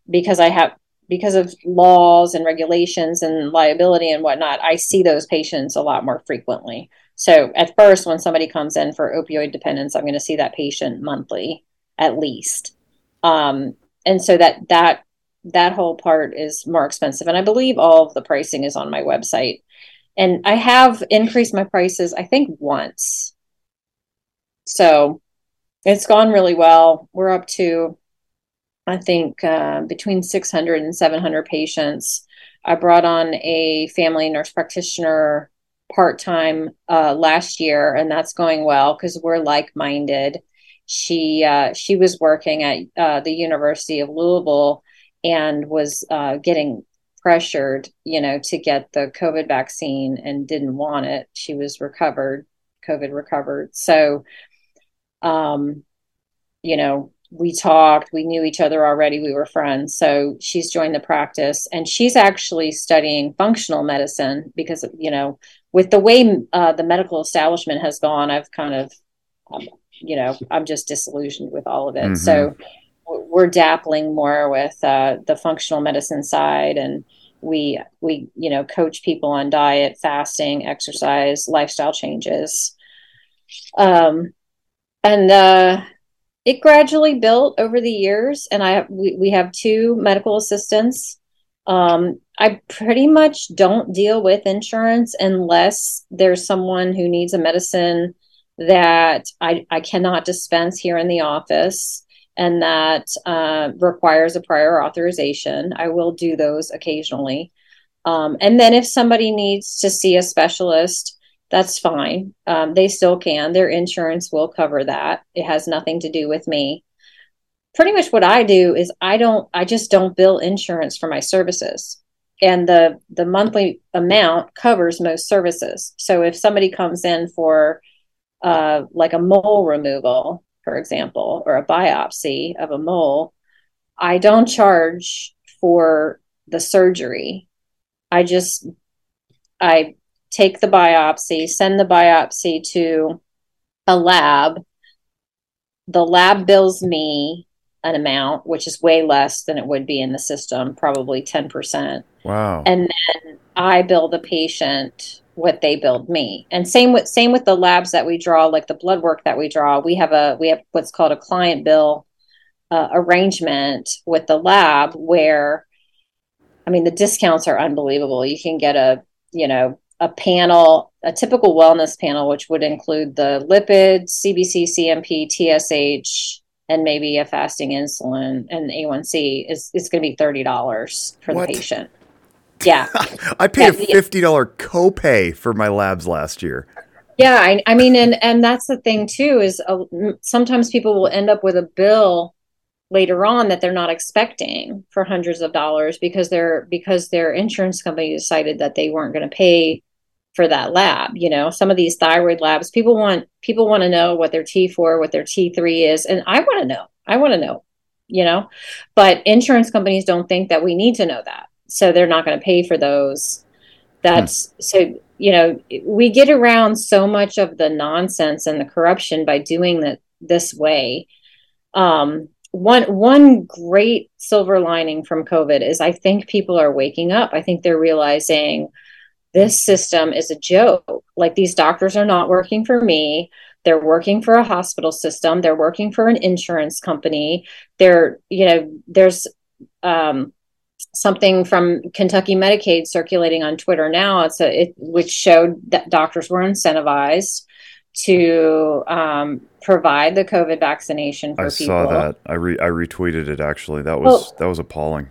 because i have because of laws and regulations and liability and whatnot i see those patients a lot more frequently. So at first when somebody comes in for opioid dependence i'm going to see that patient monthly at least. Um, and so that that that whole part is more expensive. And i believe all of the pricing is on my website. And i have increased my prices i think once. So it's gone really well. We're up to, I think, uh, between 600 and 700 patients. I brought on a family nurse practitioner part time uh, last year, and that's going well because we're like minded. She uh, she was working at uh, the University of Louisville and was uh, getting pressured, you know, to get the COVID vaccine and didn't want it. She was recovered, COVID recovered. So um, you know, we talked, we knew each other already, we were friends. So she's joined the practice and she's actually studying functional medicine because, you know, with the way uh, the medical establishment has gone, I've kind of, um, you know, I'm just disillusioned with all of it. Mm-hmm. So we're dappling more with uh, the functional medicine side and we we you know coach people on diet fasting exercise lifestyle changes um, and uh, it gradually built over the years. And I we, we have two medical assistants. Um, I pretty much don't deal with insurance unless there's someone who needs a medicine that I, I cannot dispense here in the office and that uh, requires a prior authorization. I will do those occasionally. Um, and then if somebody needs to see a specialist, that's fine. Um, they still can. Their insurance will cover that. It has nothing to do with me. Pretty much what I do is I don't, I just don't bill insurance for my services. And the the monthly amount covers most services. So if somebody comes in for uh, like a mole removal, for example, or a biopsy of a mole, I don't charge for the surgery. I just I take the biopsy, send the biopsy to a lab. The lab bills me an amount, which is way less than it would be in the system, probably 10%. Wow. And then I bill the patient what they billed me. And same with same with the labs that we draw, like the blood work that we draw. We have a we have what's called a client bill uh, arrangement with the lab where I mean the discounts are unbelievable. You can get a, you know, a panel, a typical wellness panel, which would include the lipids, CBC, CMP, TSH, and maybe a fasting insulin and A1C is it's going to be thirty dollars for what? the patient. Yeah, I paid yeah, a fifty dollar copay for my labs last year. Yeah, I, I mean, and and that's the thing too is uh, sometimes people will end up with a bill later on that they're not expecting for hundreds of dollars because their because their insurance company decided that they weren't going to pay for that lab you know some of these thyroid labs people want people want to know what their t4 what their t3 is and i want to know i want to know you know? But insurance companies don't think that we need to know that so they're not going to pay for those. That's hmm. so you know we get around so much of the nonsense and the corruption by doing that this way. Um one one great silver lining from covid is i think people are waking up. I think they're realizing this system is a joke. Like these doctors are not working for me. They're working for a hospital system. They're working for an insurance company. They're, you know, there's um, something from Kentucky Medicaid circulating on Twitter now. It's a, it, which showed that doctors were incentivized to um, provide the COVID vaccination for I people. saw that. I re- I retweeted it actually. That was well, that was appalling.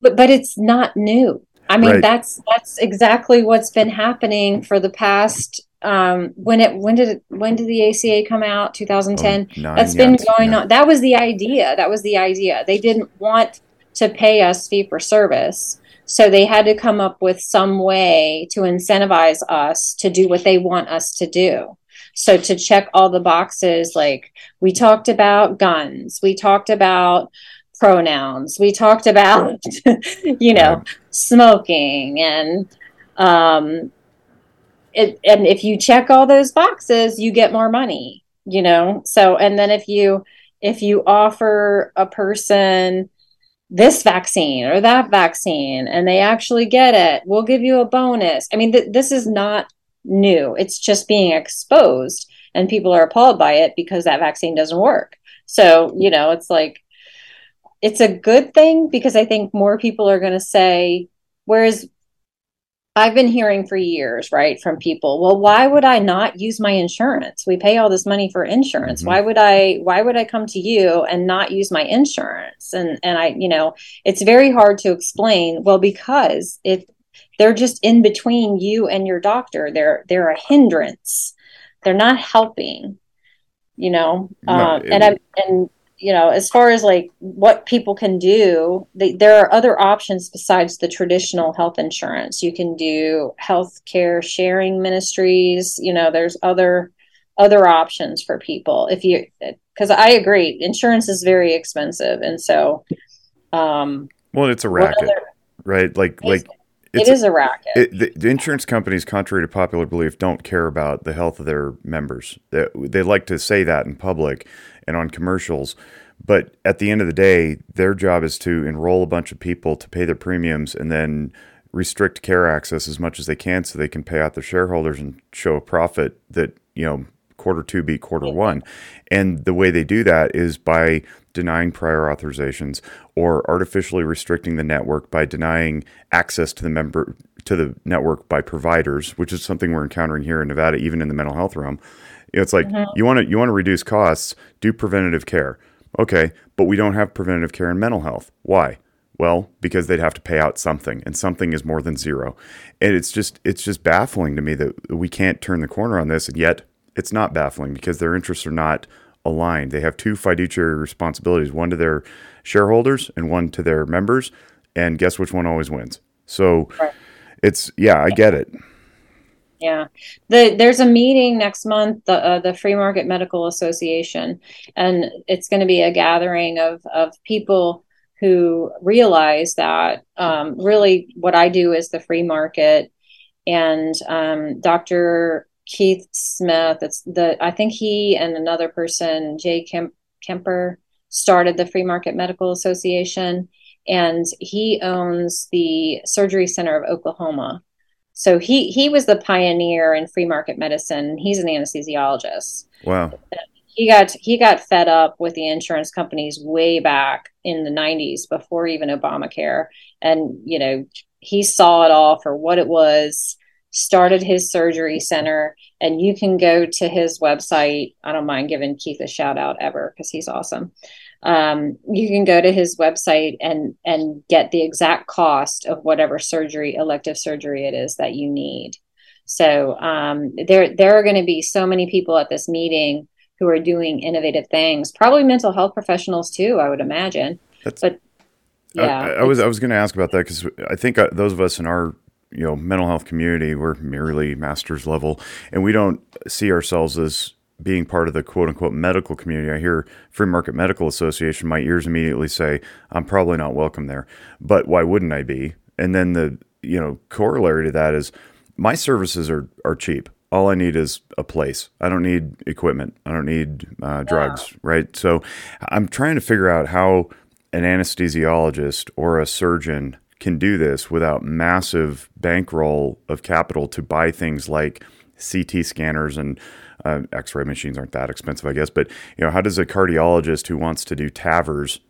But but it's not new. I mean, right. that's that's exactly what's been happening for the past. Um, when it when did it, when did the ACA come out? 2010. Oh, nine, that's been going on. That was the idea. That was the idea. They didn't want to pay us fee for service, so they had to come up with some way to incentivize us to do what they want us to do. So to check all the boxes, like we talked about guns, we talked about pronouns. We talked about, you know, smoking and um, it, and if you check all those boxes, you get more money, you know? So, and then if you, if you offer a person this vaccine or that vaccine and they actually get it, we'll give you a bonus. I mean, th- this is not new. It's just being exposed and people are appalled by it because that vaccine doesn't work. So, you know, it's like, it's a good thing because I think more people are going to say, whereas I've been hearing for years, right, from people, well, why would I not use my insurance? We pay all this money for insurance. Mm-hmm. Why would I why would I come to you and not use my insurance? And and I, you know, it's very hard to explain. Well, because if they're just in between you and your doctor, they're they're a hindrance. They're not helping, you know. No, um, and I and you know, as far as like what people can do, they, there are other options besides the traditional health insurance. You can do health care sharing ministries. You know, there's other other options for people if you because I agree, insurance is very expensive, and so. Um, well, it's a racket, other, right? Like like. It's, it is a racket. It, the, the, insurance companies, contrary to popular belief, don't care about the health of their members. They, they like to say that in public, and on commercials. But at the end of the day, their job is to enroll a bunch of people to pay their premiums and then restrict care access as much as they can so they can pay out their shareholders and show a profit that, you know, quarter two beat quarter one. And the way they do that is by denying prior authorizations or artificially restricting the network by denying access to the member to the network by providers, which is something we're encountering here in Nevada, even in the mental health realm. It's like mm-hmm. you want to you want to reduce costs, do preventative care. Okay, but we don't have preventative care in mental health. Why? Well, because they'd have to pay out something, and something is more than zero. And it's just it's just baffling to me that we can't turn the corner on this, and yet it's not baffling because their interests are not aligned. They have two fiduciary responsibilities: one to their shareholders and one to their members. And guess which one always wins? So, right. it's yeah, I get it. Yeah, the, there's a meeting next month, the uh, the Free Market Medical Association, and it's going to be a gathering of of people who realize that um, really what I do is the free market, and um, Dr. Keith Smith. It's the I think he and another person, Jay Kemp, Kemper, started the Free Market Medical Association, and he owns the Surgery Center of Oklahoma so he he was the pioneer in free market medicine. He's an anesthesiologist. Wow. He got he got fed up with the insurance companies way back in the 90s before even Obamacare and you know he saw it all for what it was started his surgery center and you can go to his website i don't mind giving keith a shout out ever because he's awesome um, you can go to his website and and get the exact cost of whatever surgery elective surgery it is that you need. So um, there there are going to be so many people at this meeting who are doing innovative things probably mental health professionals too i would imagine. That's, but yeah I, I was i was going to ask about that because i think uh, those of us in our you know mental health community we're merely master's level and we don't see ourselves as being part of the quote unquote medical community, I hear Free Market Medical Association, my ears immediately say, I'm probably not welcome there. But why wouldn't I be? And then the you know corollary to that is my services are are cheap. All I need is a place. I don't need equipment. I don't need uh, drugs, yeah. right? So I'm trying to figure out how an anesthesiologist or a surgeon can do this without massive bankroll of capital to buy things like CT scanners and uh, X-ray machines aren't that expensive, I guess. But you know, how does a cardiologist who wants to do TAVRs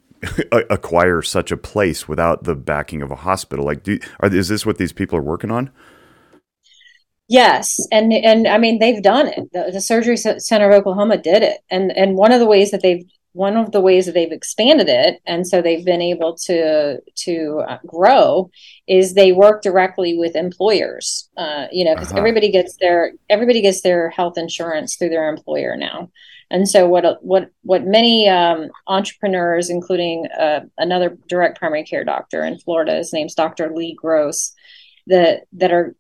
acquire such a place without the backing of a hospital? Like, do, are, is this what these people are working on? Yes, and and I mean they've done it. The, the Surgery Center of Oklahoma did it, and and one of the ways that they've one of the ways that they've expanded it and so they've been able to to uh, grow is they work directly with employers. Uh, you know because uh-huh. everybody gets their everybody gets their health insurance through their employer now. And so what what what many um, entrepreneurs including uh, another direct primary care doctor in florida his name's dr lee gross that that are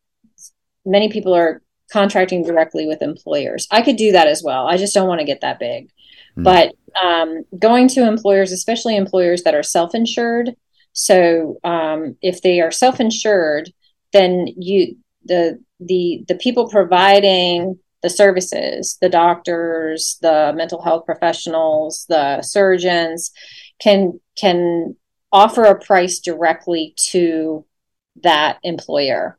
many people are contracting directly with employers. I could do that as well. I just don't want to get that big mm. but um, going to employers, especially employers that are self insured. So um, if they are self insured, then you the the the people providing the services, the doctors, the mental health professionals, the surgeons can can offer a price directly to that employer.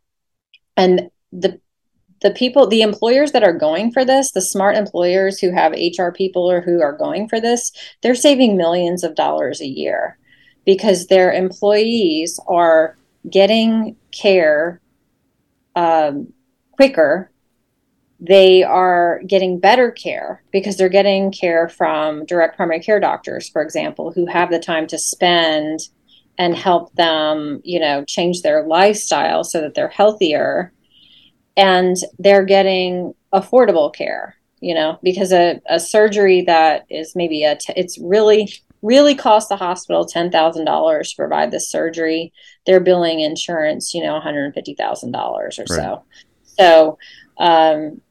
And the the people the employers that are going for this the smart employers who have hr people or who are going for this they're saving millions of dollars a year because their employees are getting care um, quicker. They are getting better care because they're getting care from direct primary care doctors for example who have the time to spend and help them you know change their lifestyle so that they're healthier and they're getting affordable care you know because a, a surgery that is maybe a t- it's really really cost the hospital $10,000 to provide this surgery. They're billing insurance you know $150,000 or right. so so um,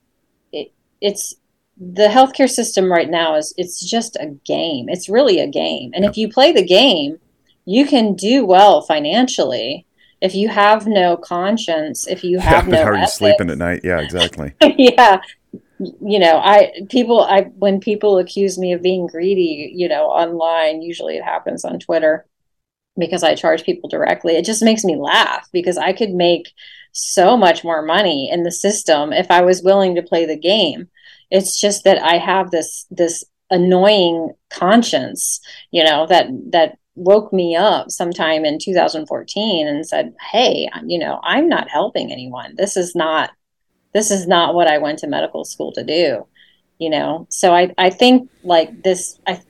it, it's the healthcare system right now is it's just a game. It's really a game. And if you play the game you can do well financially if you have no conscience, if you have yeah, no, how are you sleeping at night? Yeah, exactly. yeah, you know, I people, I when people accuse me of being greedy, you know, online, usually it happens on Twitter because I charge people directly. It just makes me laugh because I could make so much more money in the system if I was willing to play the game. It's just that I have this this annoying conscience, you know, that that woke me up sometime in 2014 and said, "Hey, you know, I'm not helping anyone. This is not this is not what I went to medical school to do." You know, so I I think like this I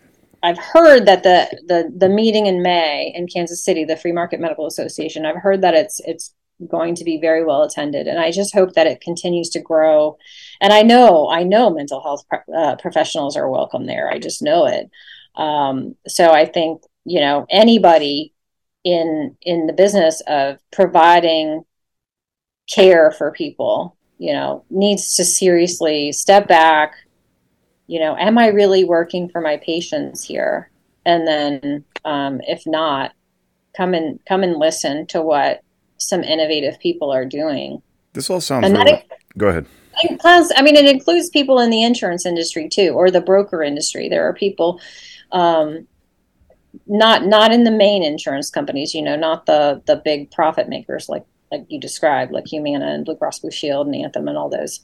I've heard that the the the meeting in May in Kansas City, the Free Market Medical Association, I've heard that it's it's going to be very well attended and i just hope that it continues to grow and i know i know mental health uh, professionals are welcome there i just know it um, so i think you know anybody in in the business of providing care for people you know needs to seriously step back you know am i really working for my patients here? And then um, if not come and come and listen to what some innovative people are doing. This all sounds and really, go ahead. Plus i mean it includes people in the insurance industry too or the broker industry. There are people um, not not in the main insurance companies, you know, not the the big profit makers like like you described, like Humana and Blue Cross Blue Shield and Anthem and all those.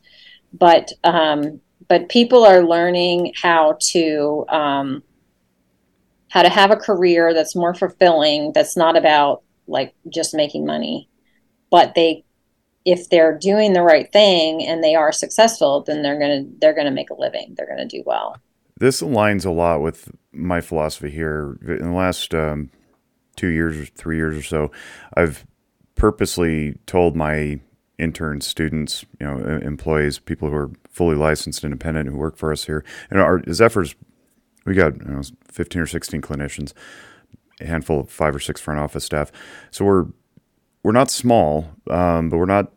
But um, but people are learning how to um, how to have a career that's more fulfilling. That's not about like just making money, but they if they're doing the right thing and they are successful, then they're gonna they're gonna make a living. They're gonna do well. This aligns a lot with my philosophy here. In the last um, two years or three years or so, I've purposely told my interns, students, you know, employees, people who are fully licensed, independent, who work for us here, and our Zephyrs, we got you know, 15 or 16 clinicians, a handful of five or six front office staff. So we're we're not small, um, but we're not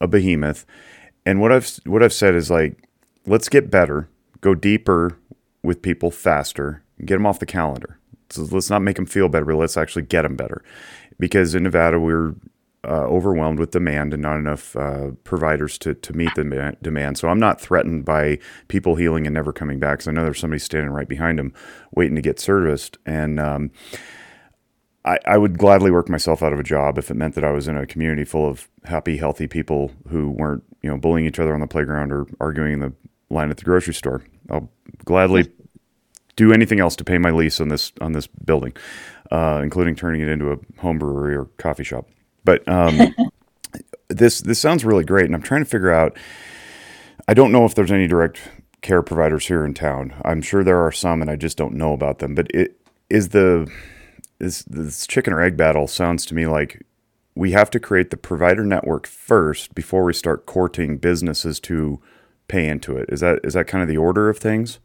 a behemoth. And what I've what I've said is like, let's get better, go deeper with people faster, get them off the calendar. So let's not make them feel better, but let's actually get them better. Because in Nevada, we're uh, overwhelmed with demand and not enough uh, providers to, to meet the demand. So I'm not threatened by people healing and never coming back because I know there's somebody standing right behind them waiting to get serviced. And um, I, I, would gladly work myself out of a job if it meant that I was in a community full of happy, healthy people who weren't, you know, bullying each other on the playground or arguing in the line at the grocery store. I'll gladly do anything else to pay my lease on this on this building, uh, including turning it into a home brewery or coffee shop. But um, this this sounds really great, and I'm trying to figure out. I don't know if there's any direct care providers here in town. I'm sure there are some, and I just don't know about them. But it is the this this chicken or egg battle sounds to me like we have to create the provider network first before we start courting businesses to pay into it. Is that is that kind of the order of things?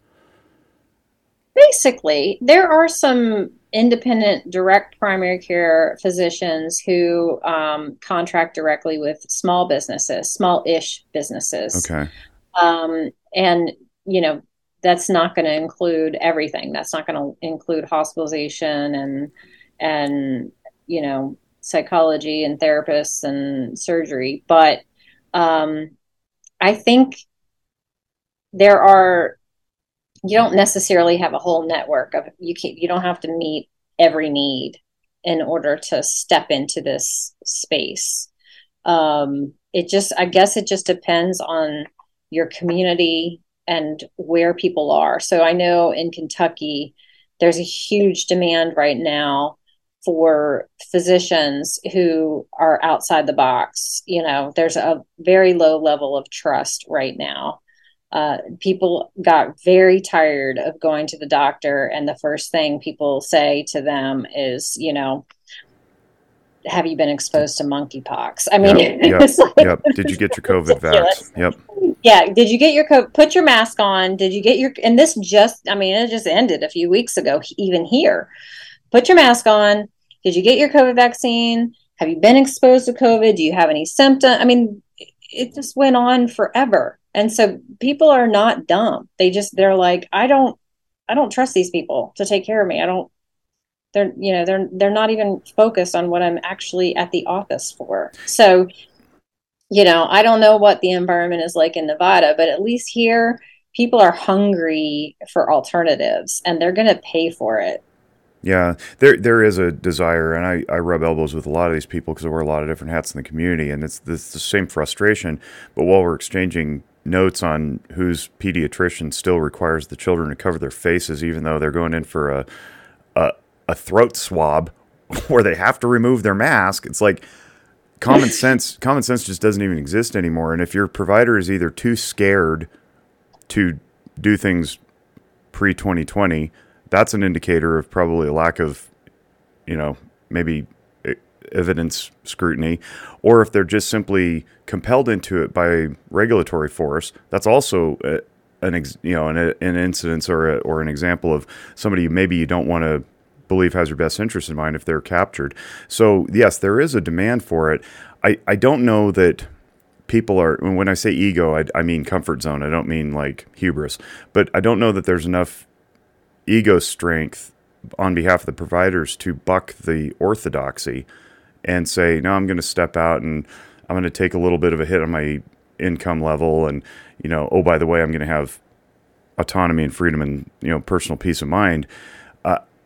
Basically, there are some independent direct primary care physicians who um, contract directly with small businesses, small-ish businesses. Okay. Um, and you know that's not going to include everything. That's not going to include hospitalization and and you know psychology and therapists and surgery, but Um, I think there are you don't necessarily have a whole network of you can you don't have to meet every need in order to step into this space. Um, it just I guess it just depends on your community and where people are. So I know in Kentucky there's a huge demand right now for physicians who are outside the box. You know, there's a very low level of trust right now. Uh, people got very tired of going to the doctor, and the first thing people say to them is, you know, have you been exposed to monkeypox? I mean, yep, yep, like, yep. Did you get your COVID vaccine? Yep. Yeah. Did you get your COVID? Put your mask on. Did you get your? And this just, I mean, it just ended a few weeks ago, even here. Put your mask on. Did you get your COVID vaccine? Have you been exposed to COVID? Do you have any symptoms? I mean, it just went on forever. And so people are not dumb. They just, they're like, I don't, I don't trust these people to take care of me. I don't, they're you know they're they're not even focused on what i'm actually at the office for so you know i don't know what the environment is like in nevada but at least here people are hungry for alternatives and they're going to pay for it yeah there there is a desire and i, I rub elbows with a lot of these people because i wear a lot of different hats in the community and it's, it's the same frustration but while we're exchanging notes on whose pediatrician still requires the children to cover their faces even though they're going in for a, a a throat swab where they have to remove their mask. It's like common sense. Common sense just doesn't even exist anymore. And if your provider is either too scared to do things pre 2020, that's an indicator of probably a lack of, you know, maybe evidence scrutiny, or if they're just simply compelled into it by regulatory force, that's also a, an ex, you know an, an incidence or a, or an example of somebody maybe you don't want to believe has your best interest in mind if they're captured. So, yes, there is a demand for it. I, I don't know that people are, when I say ego, I, I mean comfort zone. I don't mean like hubris, but I don't know that there's enough ego strength on behalf of the providers to buck the orthodoxy and say, no, I'm going to step out and I'm going to take a little bit of a hit on my income level. And, you know, oh, by the way, I'm going to have autonomy and freedom and, you know, personal peace of mind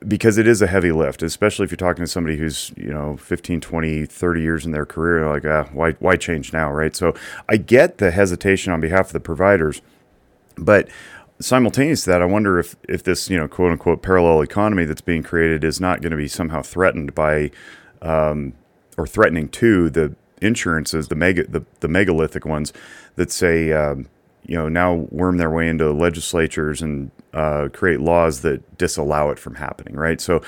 because it is a heavy lift, especially if you're talking to somebody who's, you know, 15, 20, 30 years in their career, like, ah, why, why change now, right? So I get the hesitation on behalf of the providers, but simultaneous to that, I wonder if, if this, you know, quote unquote parallel economy that's being created is not going to be somehow threatened by, um, or threatening to the insurances, the mega, the, the megalithic ones that say, um, you know, now worm their way into legislatures and uh, create laws that disallow it from happening, right? So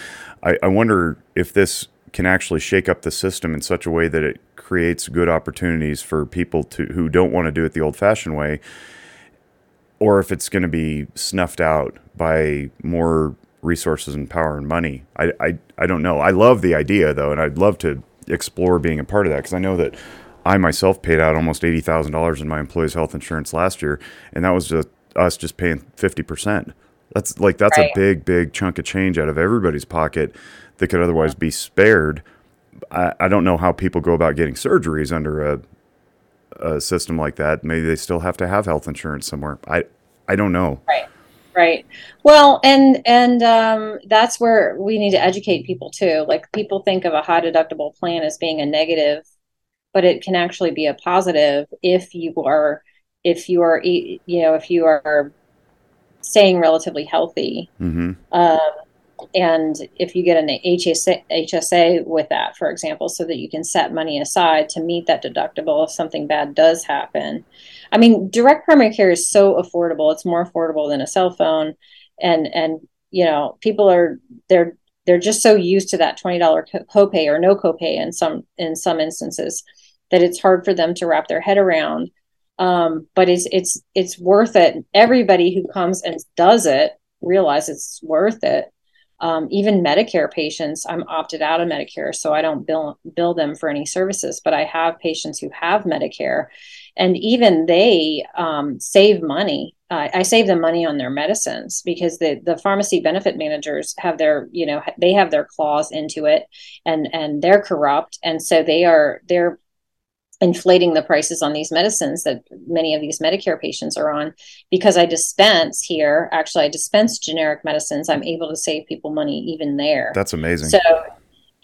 I, I wonder if this can actually shake up the system in such a way that it creates good opportunities for people to who don't want to do it the old-fashioned way, or if it's going to be snuffed out by more resources and power and money. I, I, I don't know. I love the idea though, and I'd love to explore being a part of that because I know that I myself paid out almost eighty thousand dollars in my employees' health insurance last year, and that was just us just paying fifty percent. That's like that's right. a big, big chunk of change out of everybody's pocket that could otherwise be spared. I, I don't know how people go about getting surgeries under a, a system like that. Maybe they still have to have health insurance somewhere. I I don't know. Right right well and and um, that's where we need to educate people too like people think of a high deductible plan as being a negative but it can actually be a positive if you are if you are you know if you are staying relatively healthy mm-hmm. um, and if you get an HSA, HSA with that, for example, so that you can set money aside to meet that deductible if something bad does happen. I mean, direct primary care is so affordable; it's more affordable than a cell phone, and and you know, people are they're they're just so used to that twenty dollar copay or no copay in some in some instances that it's hard for them to wrap their head around. Um, but it's it's it's worth it. Everybody who comes and does it realize it's worth it. Um, even Medicare patients, I'm opted out of Medicare, so I don't bill bill them for any services. But I have patients who have Medicare, and even they um, save money. Uh, I save them money on their medicines because the the pharmacy benefit managers have their you know they have their claws into it, and and they're corrupt, and so they are they're inflating the prices on these medicines that many of these Medicare patients are on because I dispense here. Actually, I dispense generic medicines. I'm able to save people money even there. That's amazing. So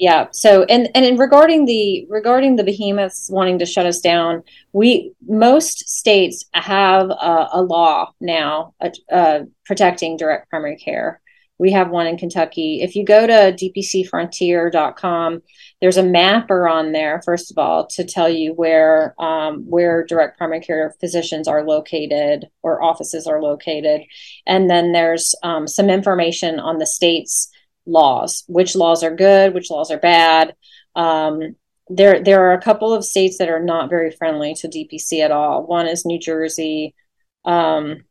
yeah. So and and in regarding the regarding the behemoths wanting to shut us down, we most states have a, a law now uh, protecting direct primary care. We have one in Kentucky. If you go to dpcfrontier.com, there's a mapper on there, first of all, to tell you where um, where direct primary care physicians are located or offices are located, and then there's um, some information on the states laws, which laws are good, which laws are bad. Um, there, there are a couple of states that are not very friendly to DPC at all. One is New Jersey, um,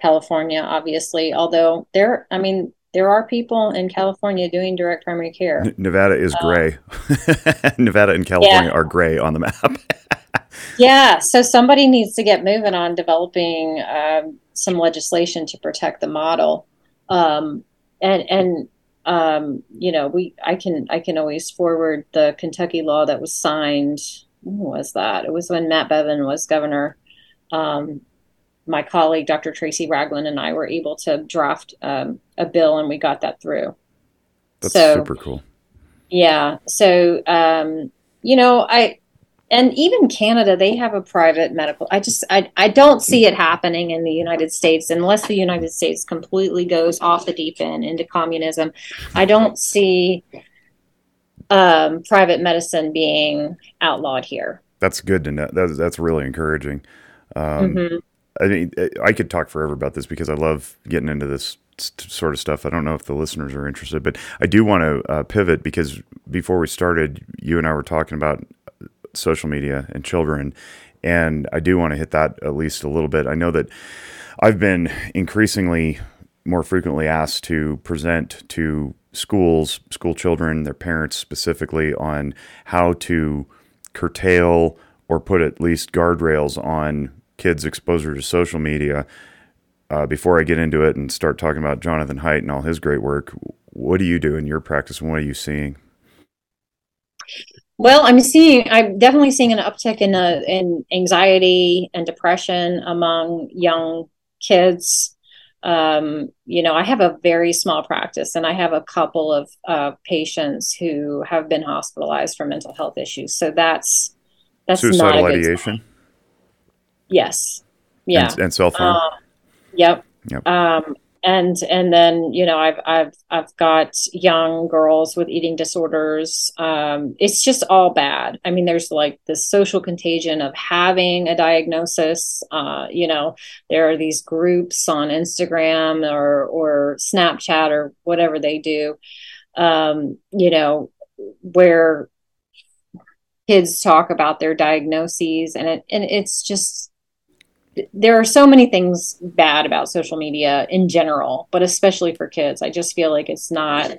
California, obviously. Although there, I mean, there are people in California doing direct primary care. Nevada is um, gray. Nevada and California yeah. are gray on the map. yeah, so somebody needs to get moving on developing um, some legislation to protect the model. Um, and and um, you know, we I can I can always forward the Kentucky law that was signed. When was that? It was when Matt Bevin was governor. Um, my colleague Dr. Tracy Ragland and I were able to draft um, a bill, and we got that through. That's so, super cool. Yeah. So um, you know, I and even Canada, they have a private medical. I just I, I don't see it happening in the United States unless the United States completely goes off the deep end into communism. I don't see um, private medicine being outlawed here. That's good to know. That's that's really encouraging. Um, mm-hmm. I mean, I could talk forever about this because I love getting into this sort of stuff. I don't know if the listeners are interested, but I do want to uh, pivot because before we started, you and I were talking about social media and children. And I do want to hit that at least a little bit. I know that I've been increasingly more frequently asked to present to schools, school children, their parents specifically, on how to curtail or put at least guardrails on kids' exposure to social media. Uh, before I get into it and start talking about Jonathan Haidt and all his great work, what do you do in your practice and what are you seeing? Well, I'm seeing, I'm definitely seeing an uptick in uh, in anxiety and depression among young kids. Um, you know, I have a very small practice, and I have a couple of uh, patients who have been hospitalized for mental health issues. So that's that's suicidal ideation. Yes. Yeah. And, and self harm. Uh, yep. Yep. Um, and and then you know I've I've I've got young girls with eating disorders. Um, it's just all bad. I mean, there's like the social contagion of having a diagnosis. Uh, you know, there are these groups on Instagram or or Snapchat or whatever they do. Um, you know, where kids talk about their diagnoses, and it and it's just there are so many things bad about social media in general, but especially for kids. I just feel like it's not,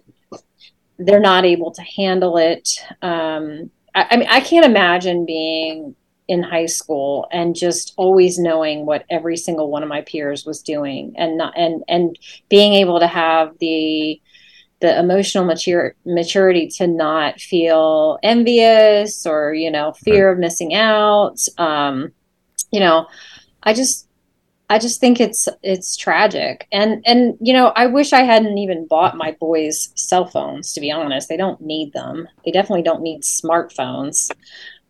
they're not able to handle it. Um, I, I mean, I can't imagine being in high school and just always knowing what every single one of my peers was doing and not, and, and being able to have the, the emotional mature, maturity to not feel envious or, you know, fear right. of missing out. Um, you know, I just I just think it's it's tragic. And and you know, I wish I hadn't even bought my boys cell phones to be honest. They don't need them. They definitely don't need smartphones.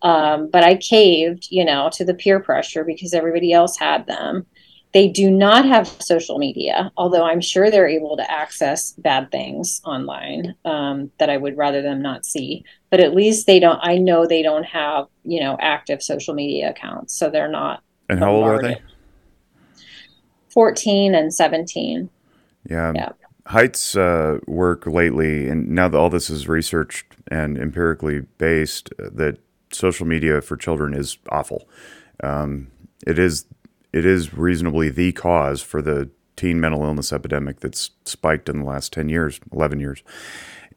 Um, but I caved, you know, to the peer pressure because everybody else had them. They do not have social media, although I'm sure they're able to access bad things online um, that I would rather them not see. But at least they don't. I know they don't have, you know, active social media accounts, so they're not and how old are they? 14 and 17. Yeah. yeah. Haidt's uh, work lately, and now that all this is researched and empirically based, uh, that social media for children is awful. Um, it is it is reasonably the cause for the teen mental illness epidemic that's spiked in the last 10 years, 11 years.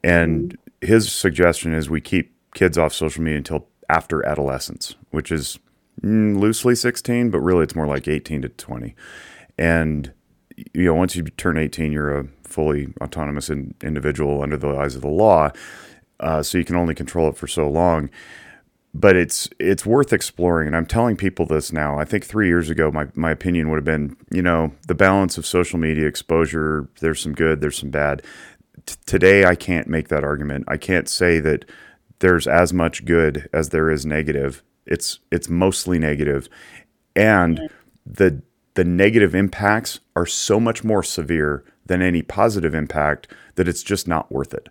And mm-hmm. his suggestion is we keep kids off social media until after adolescence, which is loosely 16, but really it's more like 18 to 20. And you know, once you turn 18, you're a fully autonomous in, individual under the eyes of the law. Uh, so you can only control it for so long. but it's it's worth exploring and i'm telling people this now i think three years ago my, my opinion would have been you know the balance of social media exposure there's some good there's some bad T- today i can't make that argument i can't say that there's as much good as there is negative it's it's mostly negative and the the negative impacts are so much more severe than any positive impact that it's just not worth it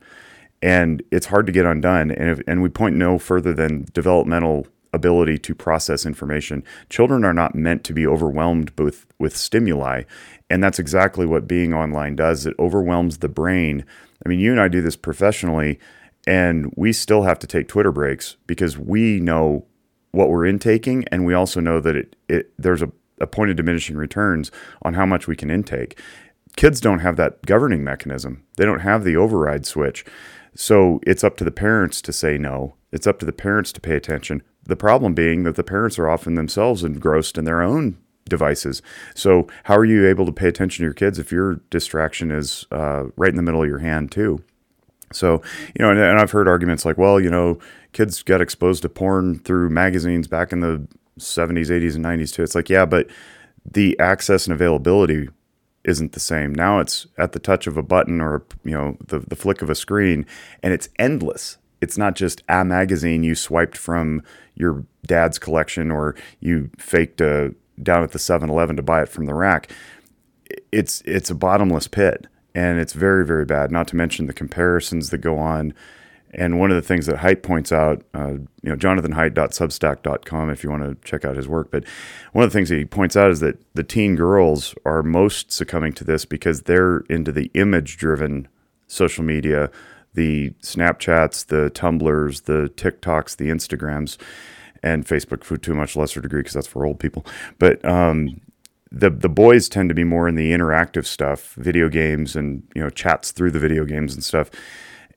and it's hard to get undone. And if, and we point no further than developmental ability to process information. Children are not meant to be overwhelmed with with stimuli, and that's exactly what being online does. It overwhelms the brain. I mean, you and I do this professionally, and we still have to take Twitter breaks because we know what we're intaking, and we also know that it, it there's a, a point of diminishing returns on how much we can intake. Kids don't have that governing mechanism. They don't have the override switch. So it's up to the parents to say no. It's up to the parents to pay attention. The problem being that the parents are often themselves engrossed in their own devices. So how are you able to pay attention to your kids if your distraction is uh, right in the middle of your hand too? So you know, and, and I've heard arguments like, well, you know, kids got exposed to porn through magazines back in the 70s, 80s, and 90s too. It's like, yeah, but the access and availability isn't the same. Now it's at the touch of a button or you know the the flick of a screen, and it's endless. It's not just a magazine you swiped from your dad's collection or you faked a, down at the 7-Eleven to buy it from the rack. It's it's a bottomless pit, and it's very very bad. Not to mention the comparisons that go on and one of the things that Haidt points out, uh, you know, jonathanhaidt.substack.com if you want to check out his work. But one of the things he points out is that the teen girls are most succumbing to this because they're into the image driven social media, the Snapchats, the Tumblrs, the TikToks, the Instagrams, and Facebook to a much lesser degree because that's for old people. But um, the the boys tend to be more in the interactive stuff, video games, and you know, chats through the video games and stuff.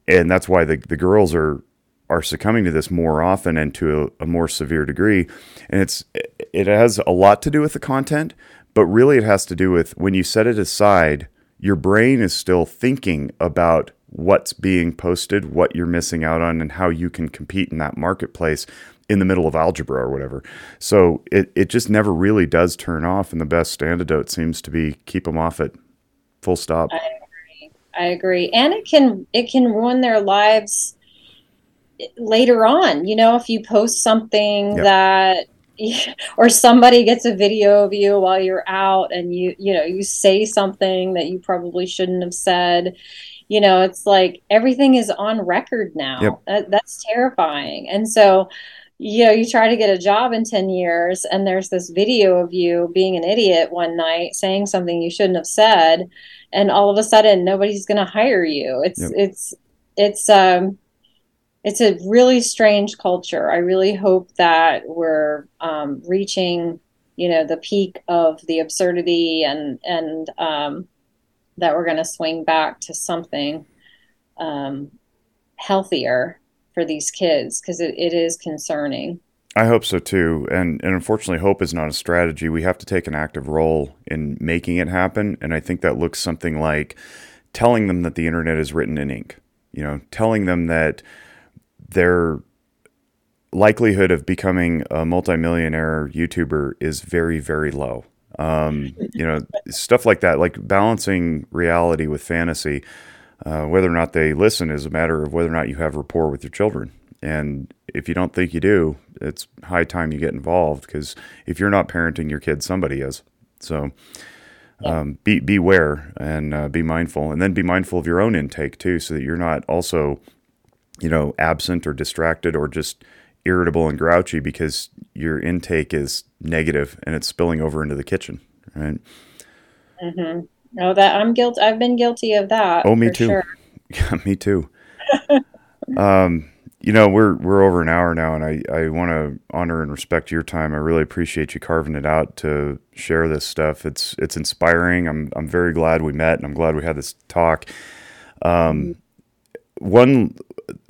And that's why the, the girls are are succumbing to this more often and to a, a, more severe degree. And it's it has a lot to do with the content but really it has to do with when you set it aside your brain is still thinking about what's being posted what you're missing out on and how you can compete in that marketplace in the middle of algebra or whatever so it, it just never really does turn off and the best antidote seems to be keep them off it full stop I- I agree. And it can it can ruin their lives later on. You know, if you post something yep. that or somebody gets a video of you while you're out and you you know, you say something that you probably shouldn't have said. You know, it's like everything is on record now. Yep. That, that's terrifying. And so you know, you try to get a job in 10 years and there's this video of you being an idiot one night saying something you shouldn't have said and all of a sudden nobody's going to hire you. It's yep. it's it's um it's a really strange culture. I really hope that we're um, reaching, you know, the peak of the absurdity and and um, that we're going to swing back to something um, healthier for these kids because it, it is concerning. I hope so too. And and unfortunately hope is not a strategy. We have to take an active role in making it happen. And I think that looks something like telling them that the internet is written in ink. You know, telling them that their likelihood of becoming a multimillionaire YouTuber is very, very low. Um, you know, stuff like that, like balancing reality with fantasy. Uh, whether or not they listen is a matter of whether or not you have rapport with your children. And if you don't think you do, it's high time you get involved because if you're not parenting your kids, somebody is. So um, be beware and uh, be mindful, and then be mindful of your own intake too, so that you're not also, you know, absent or distracted or just irritable and grouchy because your intake is negative and it's spilling over into the kitchen, right? Mm-hmm. Oh, that I'm guilty. I've been guilty of that. Oh, me too. Sure. Yeah, me too. um, you know, we're we're over an hour now, and I, I want to honor and respect your time. I really appreciate you carving it out to share this stuff. It's it's inspiring. I'm I'm very glad we met, and I'm glad we had this talk. Um, one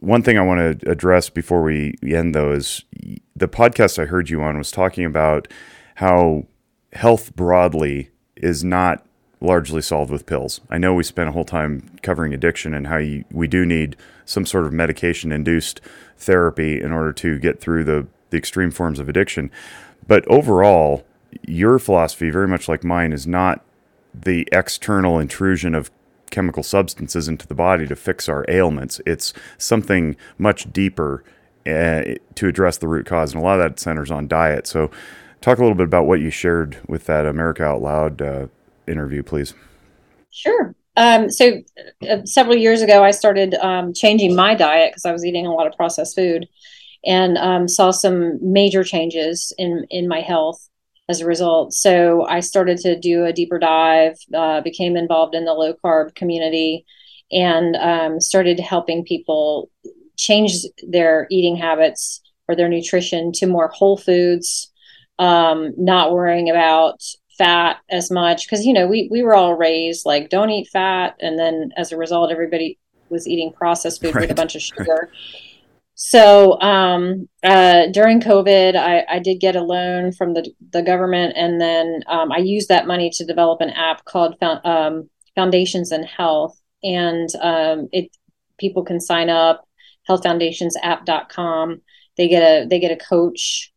one thing I want to address before we end, though, is the podcast I heard you on was talking about how health broadly is not largely solved with pills. I know we spent a whole time covering addiction and how you, we do need some sort of medication induced therapy in order to get through the, the extreme forms of addiction. But overall, your philosophy, very much like mine, is not the external intrusion of chemical substances into the body to fix our ailments. It's something much deeper uh, to address the root cause. And a lot of that centers on diet. So, talk a little bit about what you shared with that America Out Loud uh, interview, please. Sure. Um, so, uh, several years ago, I started um, changing my diet because I was eating a lot of processed food and um, saw some major changes in, in my health as a result. So I started to do a deeper dive, uh, became involved in the low carb community, and um, started helping people change their eating habits or their nutrition to more whole foods, um, not worrying about fat as much because you know we we were all raised like don't eat fat, and then as a result, everybody was eating processed food right. with a bunch of sugar. So um, uh, during COVID, I, I, did get a loan from the, the government, and then um, I used that money to develop an app called um, Foundations in Health, and um, it people can sign up healthfoundationsapp.com. They get a they get a coach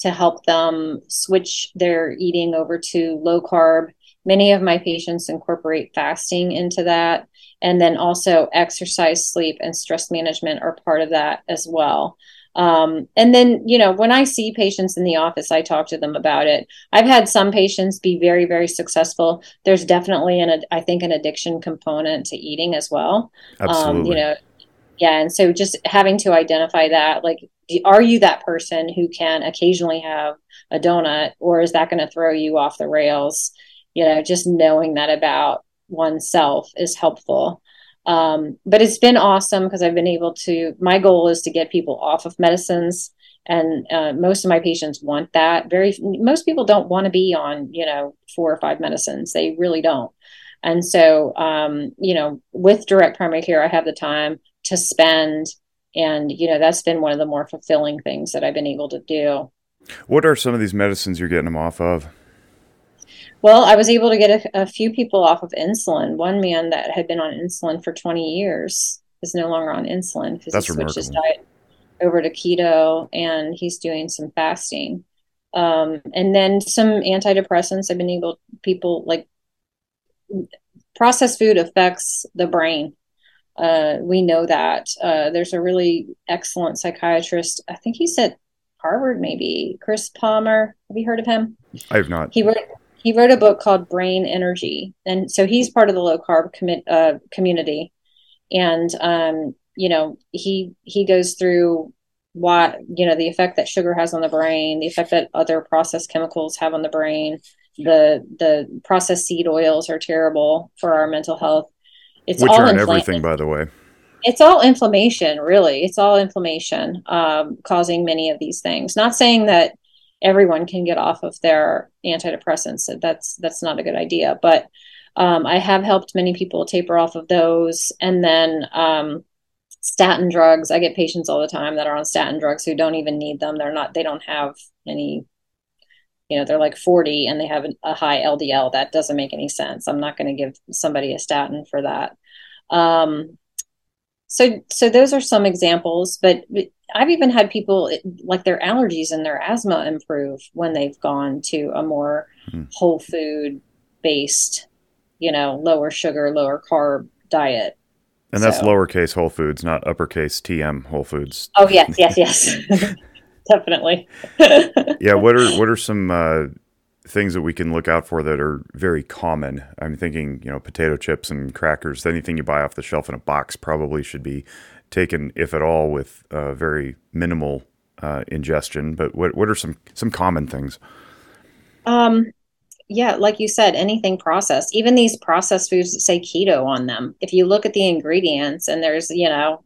to help them switch their eating over to low carb. Many of my patients incorporate fasting into that and then also exercise sleep and stress management are part of that as well. Um, and then you know when i see patients in the office i talk to them about it. I've had some patients be very very successful. There's definitely an i think an addiction component to eating as well. Absolutely. Um, you know yeah and so just having to identify that like are you that person who can occasionally have a donut or is that going to throw you off the rails? You know just knowing that about oneself is helpful. Um, but it's been awesome because I've been able to. My goal is to get people off of medicines, and uh, most of my patients want that. Very most people don't want to be on you know four or five medicines. They really don't. And so, um, you know, with direct primary care, I have the time to spend, and you know, that's been one of the more fulfilling things that I've been able to do. What are some of these medicines you're getting them off of? Well, I was able to get a, a, few people off of insulin. One man that had been on insulin for 20 years is no longer on insulin because he switched remarkable. his diet over to keto and he's doing some fasting. Um, and then some antidepressants. I've been able people like processed food affects the brain. Uh, we know that. Uh, there's a really excellent psychiatrist. I think he's at Harvard, maybe Chris Palmer. Have you heard of him? I have not. He wrote he wrote a book called Brain Energy, and so he's part of the low carb commi- uh, community, and um, you know he he goes through what you know the effect that sugar has on the brain, the effect that other processed chemicals have on the brain. The the processed seed oils are terrible for our mental health. It's Which all are in everything, by the way. It's all inflammation, really. It's all inflammation um, causing many of these things. Not saying that everyone can get off of their antidepressants. That's that's not a good idea. But um, I have helped many people taper off of those, and then um, statin drugs. I get patients all the time that are on statin drugs who don't even need them. They're not. They don't have any. You know, they're like 40 and they have a high LDL. That doesn't make any sense. I'm not going to give somebody a statin for that. Um, so, so those are some examples, but I've even had people like their allergies and their asthma improve when they've gone to a more mm-hmm. whole food based, you know, lower sugar, lower carb diet. And that's so. lowercase Whole Foods, not uppercase TM Whole Foods. Oh yes, yes, yes, definitely. yeah. What are what are some uh, things that we can look out for that are very common? I'm thinking, you know, potato chips and crackers. Anything you buy off the shelf in a box probably should be taken, if at all, with uh, very minimal uh, ingestion. But what what are some some common things? Um, yeah, like you said, anything processed, even these processed foods that say keto on them. If you look at the ingredients, and there's you know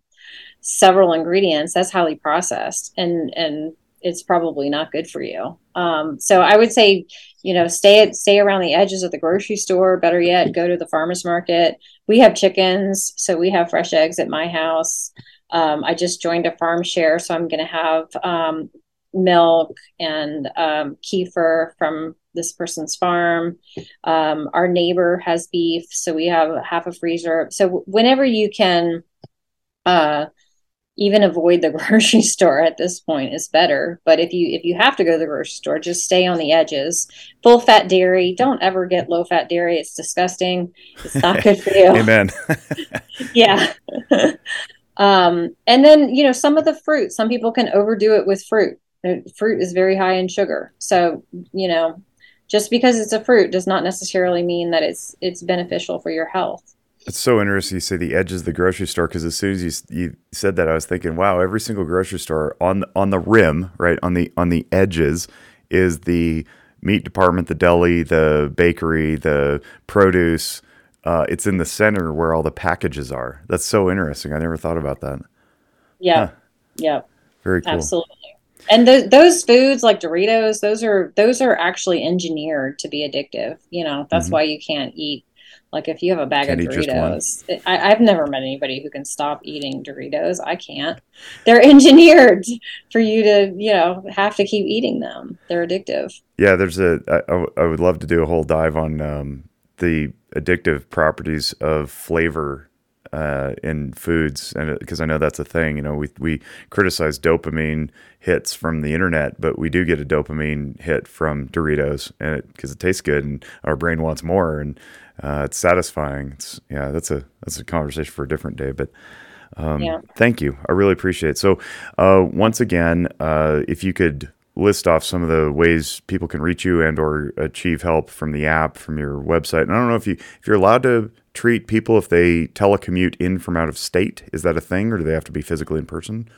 several ingredients, that's highly processed, and and it's probably not good for you. Um, so I would say, you know, stay at, stay around the edges of the grocery store. Better yet, go to the farmers market. We have chickens, so we have fresh eggs at my house. Um, I just joined a farm share, so I'm going to have um, milk and um, kefir from this person's farm. Um, our neighbor has beef, so we have half a freezer. So whenever you can, uh, even avoid the grocery store at this point is better. But if you if you have to go to the grocery store just stay on the edges. Full fat dairy don't ever get low fat dairy. It's disgusting. It's not good for you. Amen. Yeah. Um and then you know some of the fruit some people can overdo it with fruit. Fruit is very high in sugar. So you know just because it's a fruit does not necessarily mean that it's it's beneficial for your health it's so interesting you say the edges of the grocery store because as soon as you you said that, I was thinking, wow, every single grocery store on the, on the rim, right on the on the edges, is the meat department, the deli, the bakery, the produce. Uh, it's in the center where all the packages are. That's so interesting. I never thought about that. Yeah, huh. yeah, very cool. Absolutely. And th- those foods like Doritos, those are those are actually engineered to be addictive. You know, that's mm-hmm. why you can't eat like if you have a bag can of Doritos, it, I, have never met anybody who can stop eating Doritos. I can't. They're engineered for you to, you know, have to keep eating them. They're addictive. Yeah, there's a. I, I would love to do a whole dive on um, the addictive properties of flavor uh, in foods, and because I know that's a thing. You know, we we criticize dopamine hits from the internet, but we do get a dopamine hit from Doritos, and because it, it, tastes good, and our brain wants more, and uh, it's satisfying. It's yeah, that's a that's a conversation for a different day. But um, yeah. thank you, I really appreciate it. So uh, once again, uh, if you could list off some of the ways people can reach you and or achieve help from the app from your website. And I don't know if you if you're allowed to treat people if they telecommute in from out of state. Is that a thing, or do they have to be physically in person?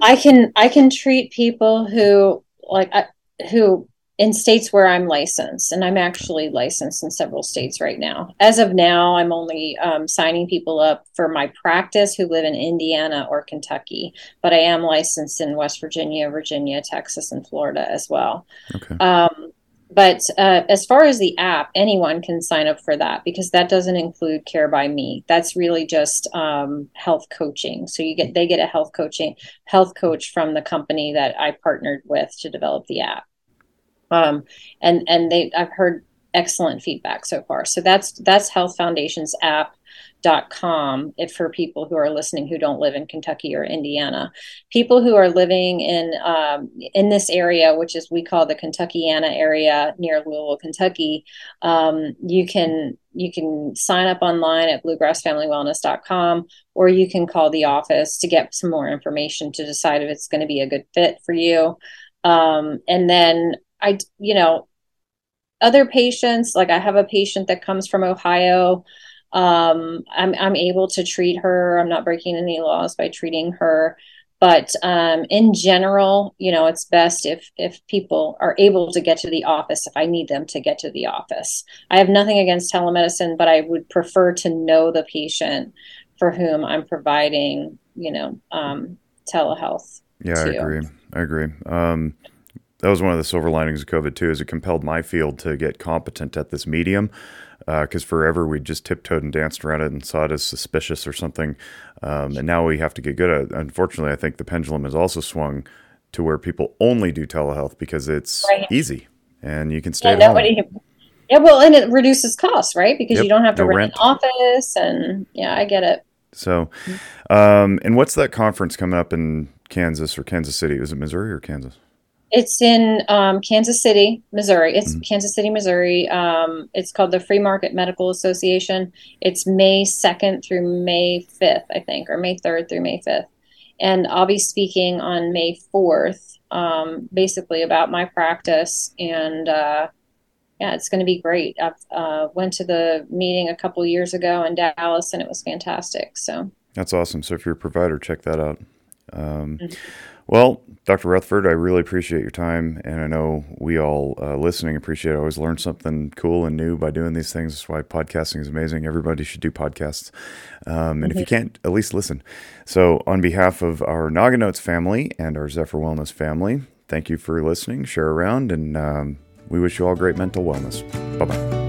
I can I can treat people who like I, who in states where I'm licensed, and I'm actually licensed in several states right now. As of now, I'm only um, signing people up for my practice who live in Indiana or Kentucky, but I am licensed in West Virginia, Virginia, Texas, and Florida as well. Okay. Um, but uh, as far as the app, anyone can sign up for that because that doesn't include Care by Me. That's really just um, health coaching. So you get they get a health coaching health coach from the company that I partnered with to develop the app um, and and they I've heard excellent feedback so far. So that's that's Health Foundation's app dot com if for people who are listening who don't live in Kentucky or Indiana. People who are living in um, in this area, which is we call the Kentuckiana area near Louisville, Kentucky, um, you can you can sign up online at bluegrassfamilywellness.com or you can call the office to get some more information to decide if it's going to be a good fit for you. Um, and then I, you know, other patients, like I have a patient that comes from Ohio. Um, I'm, I'm able to treat her. I'm not breaking any laws by treating her. But um, in general, you know, it's best if if people are able to get to the office. If I need them to get to the office, I have nothing against telemedicine, but I would prefer to know the patient for whom I'm providing, you know, um, telehealth. Yeah, to. I agree. I agree. Um, that was one of the silver linings of COVID too, is it compelled my field to get competent at this medium. Because uh, forever we just tiptoed and danced around it and saw it as suspicious or something, um, and now we have to get good at it. Unfortunately, I think the pendulum has also swung to where people only do telehealth because it's right. easy and you can stay yeah, at nobody, home. Yeah, well, and it reduces costs, right? Because yep, you don't have to no rent, rent an office, and yeah, I get it. So, um, and what's that conference coming up in Kansas or Kansas City? Was it Missouri or Kansas? It's in um, Kansas City, Missouri. It's mm-hmm. Kansas City, Missouri. Um, it's called the Free Market Medical Association. It's May 2nd through May 5th, I think, or May 3rd through May 5th. And I'll be speaking on May 4th, um, basically about my practice. And uh, yeah, it's going to be great. I uh, went to the meeting a couple years ago in Dallas, and it was fantastic. So that's awesome. So if you're a provider, check that out. Um, mm-hmm. Well, Dr. Rutherford, I really appreciate your time, and I know we all uh, listening appreciate. It. I always learn something cool and new by doing these things. That's why podcasting is amazing. Everybody should do podcasts, um, and mm-hmm. if you mm-hmm. can't, at least listen. So, on behalf of our Noggin Notes family and our Zephyr Wellness family, thank you for listening. Share around, and um, we wish you all great mental wellness. Bye bye.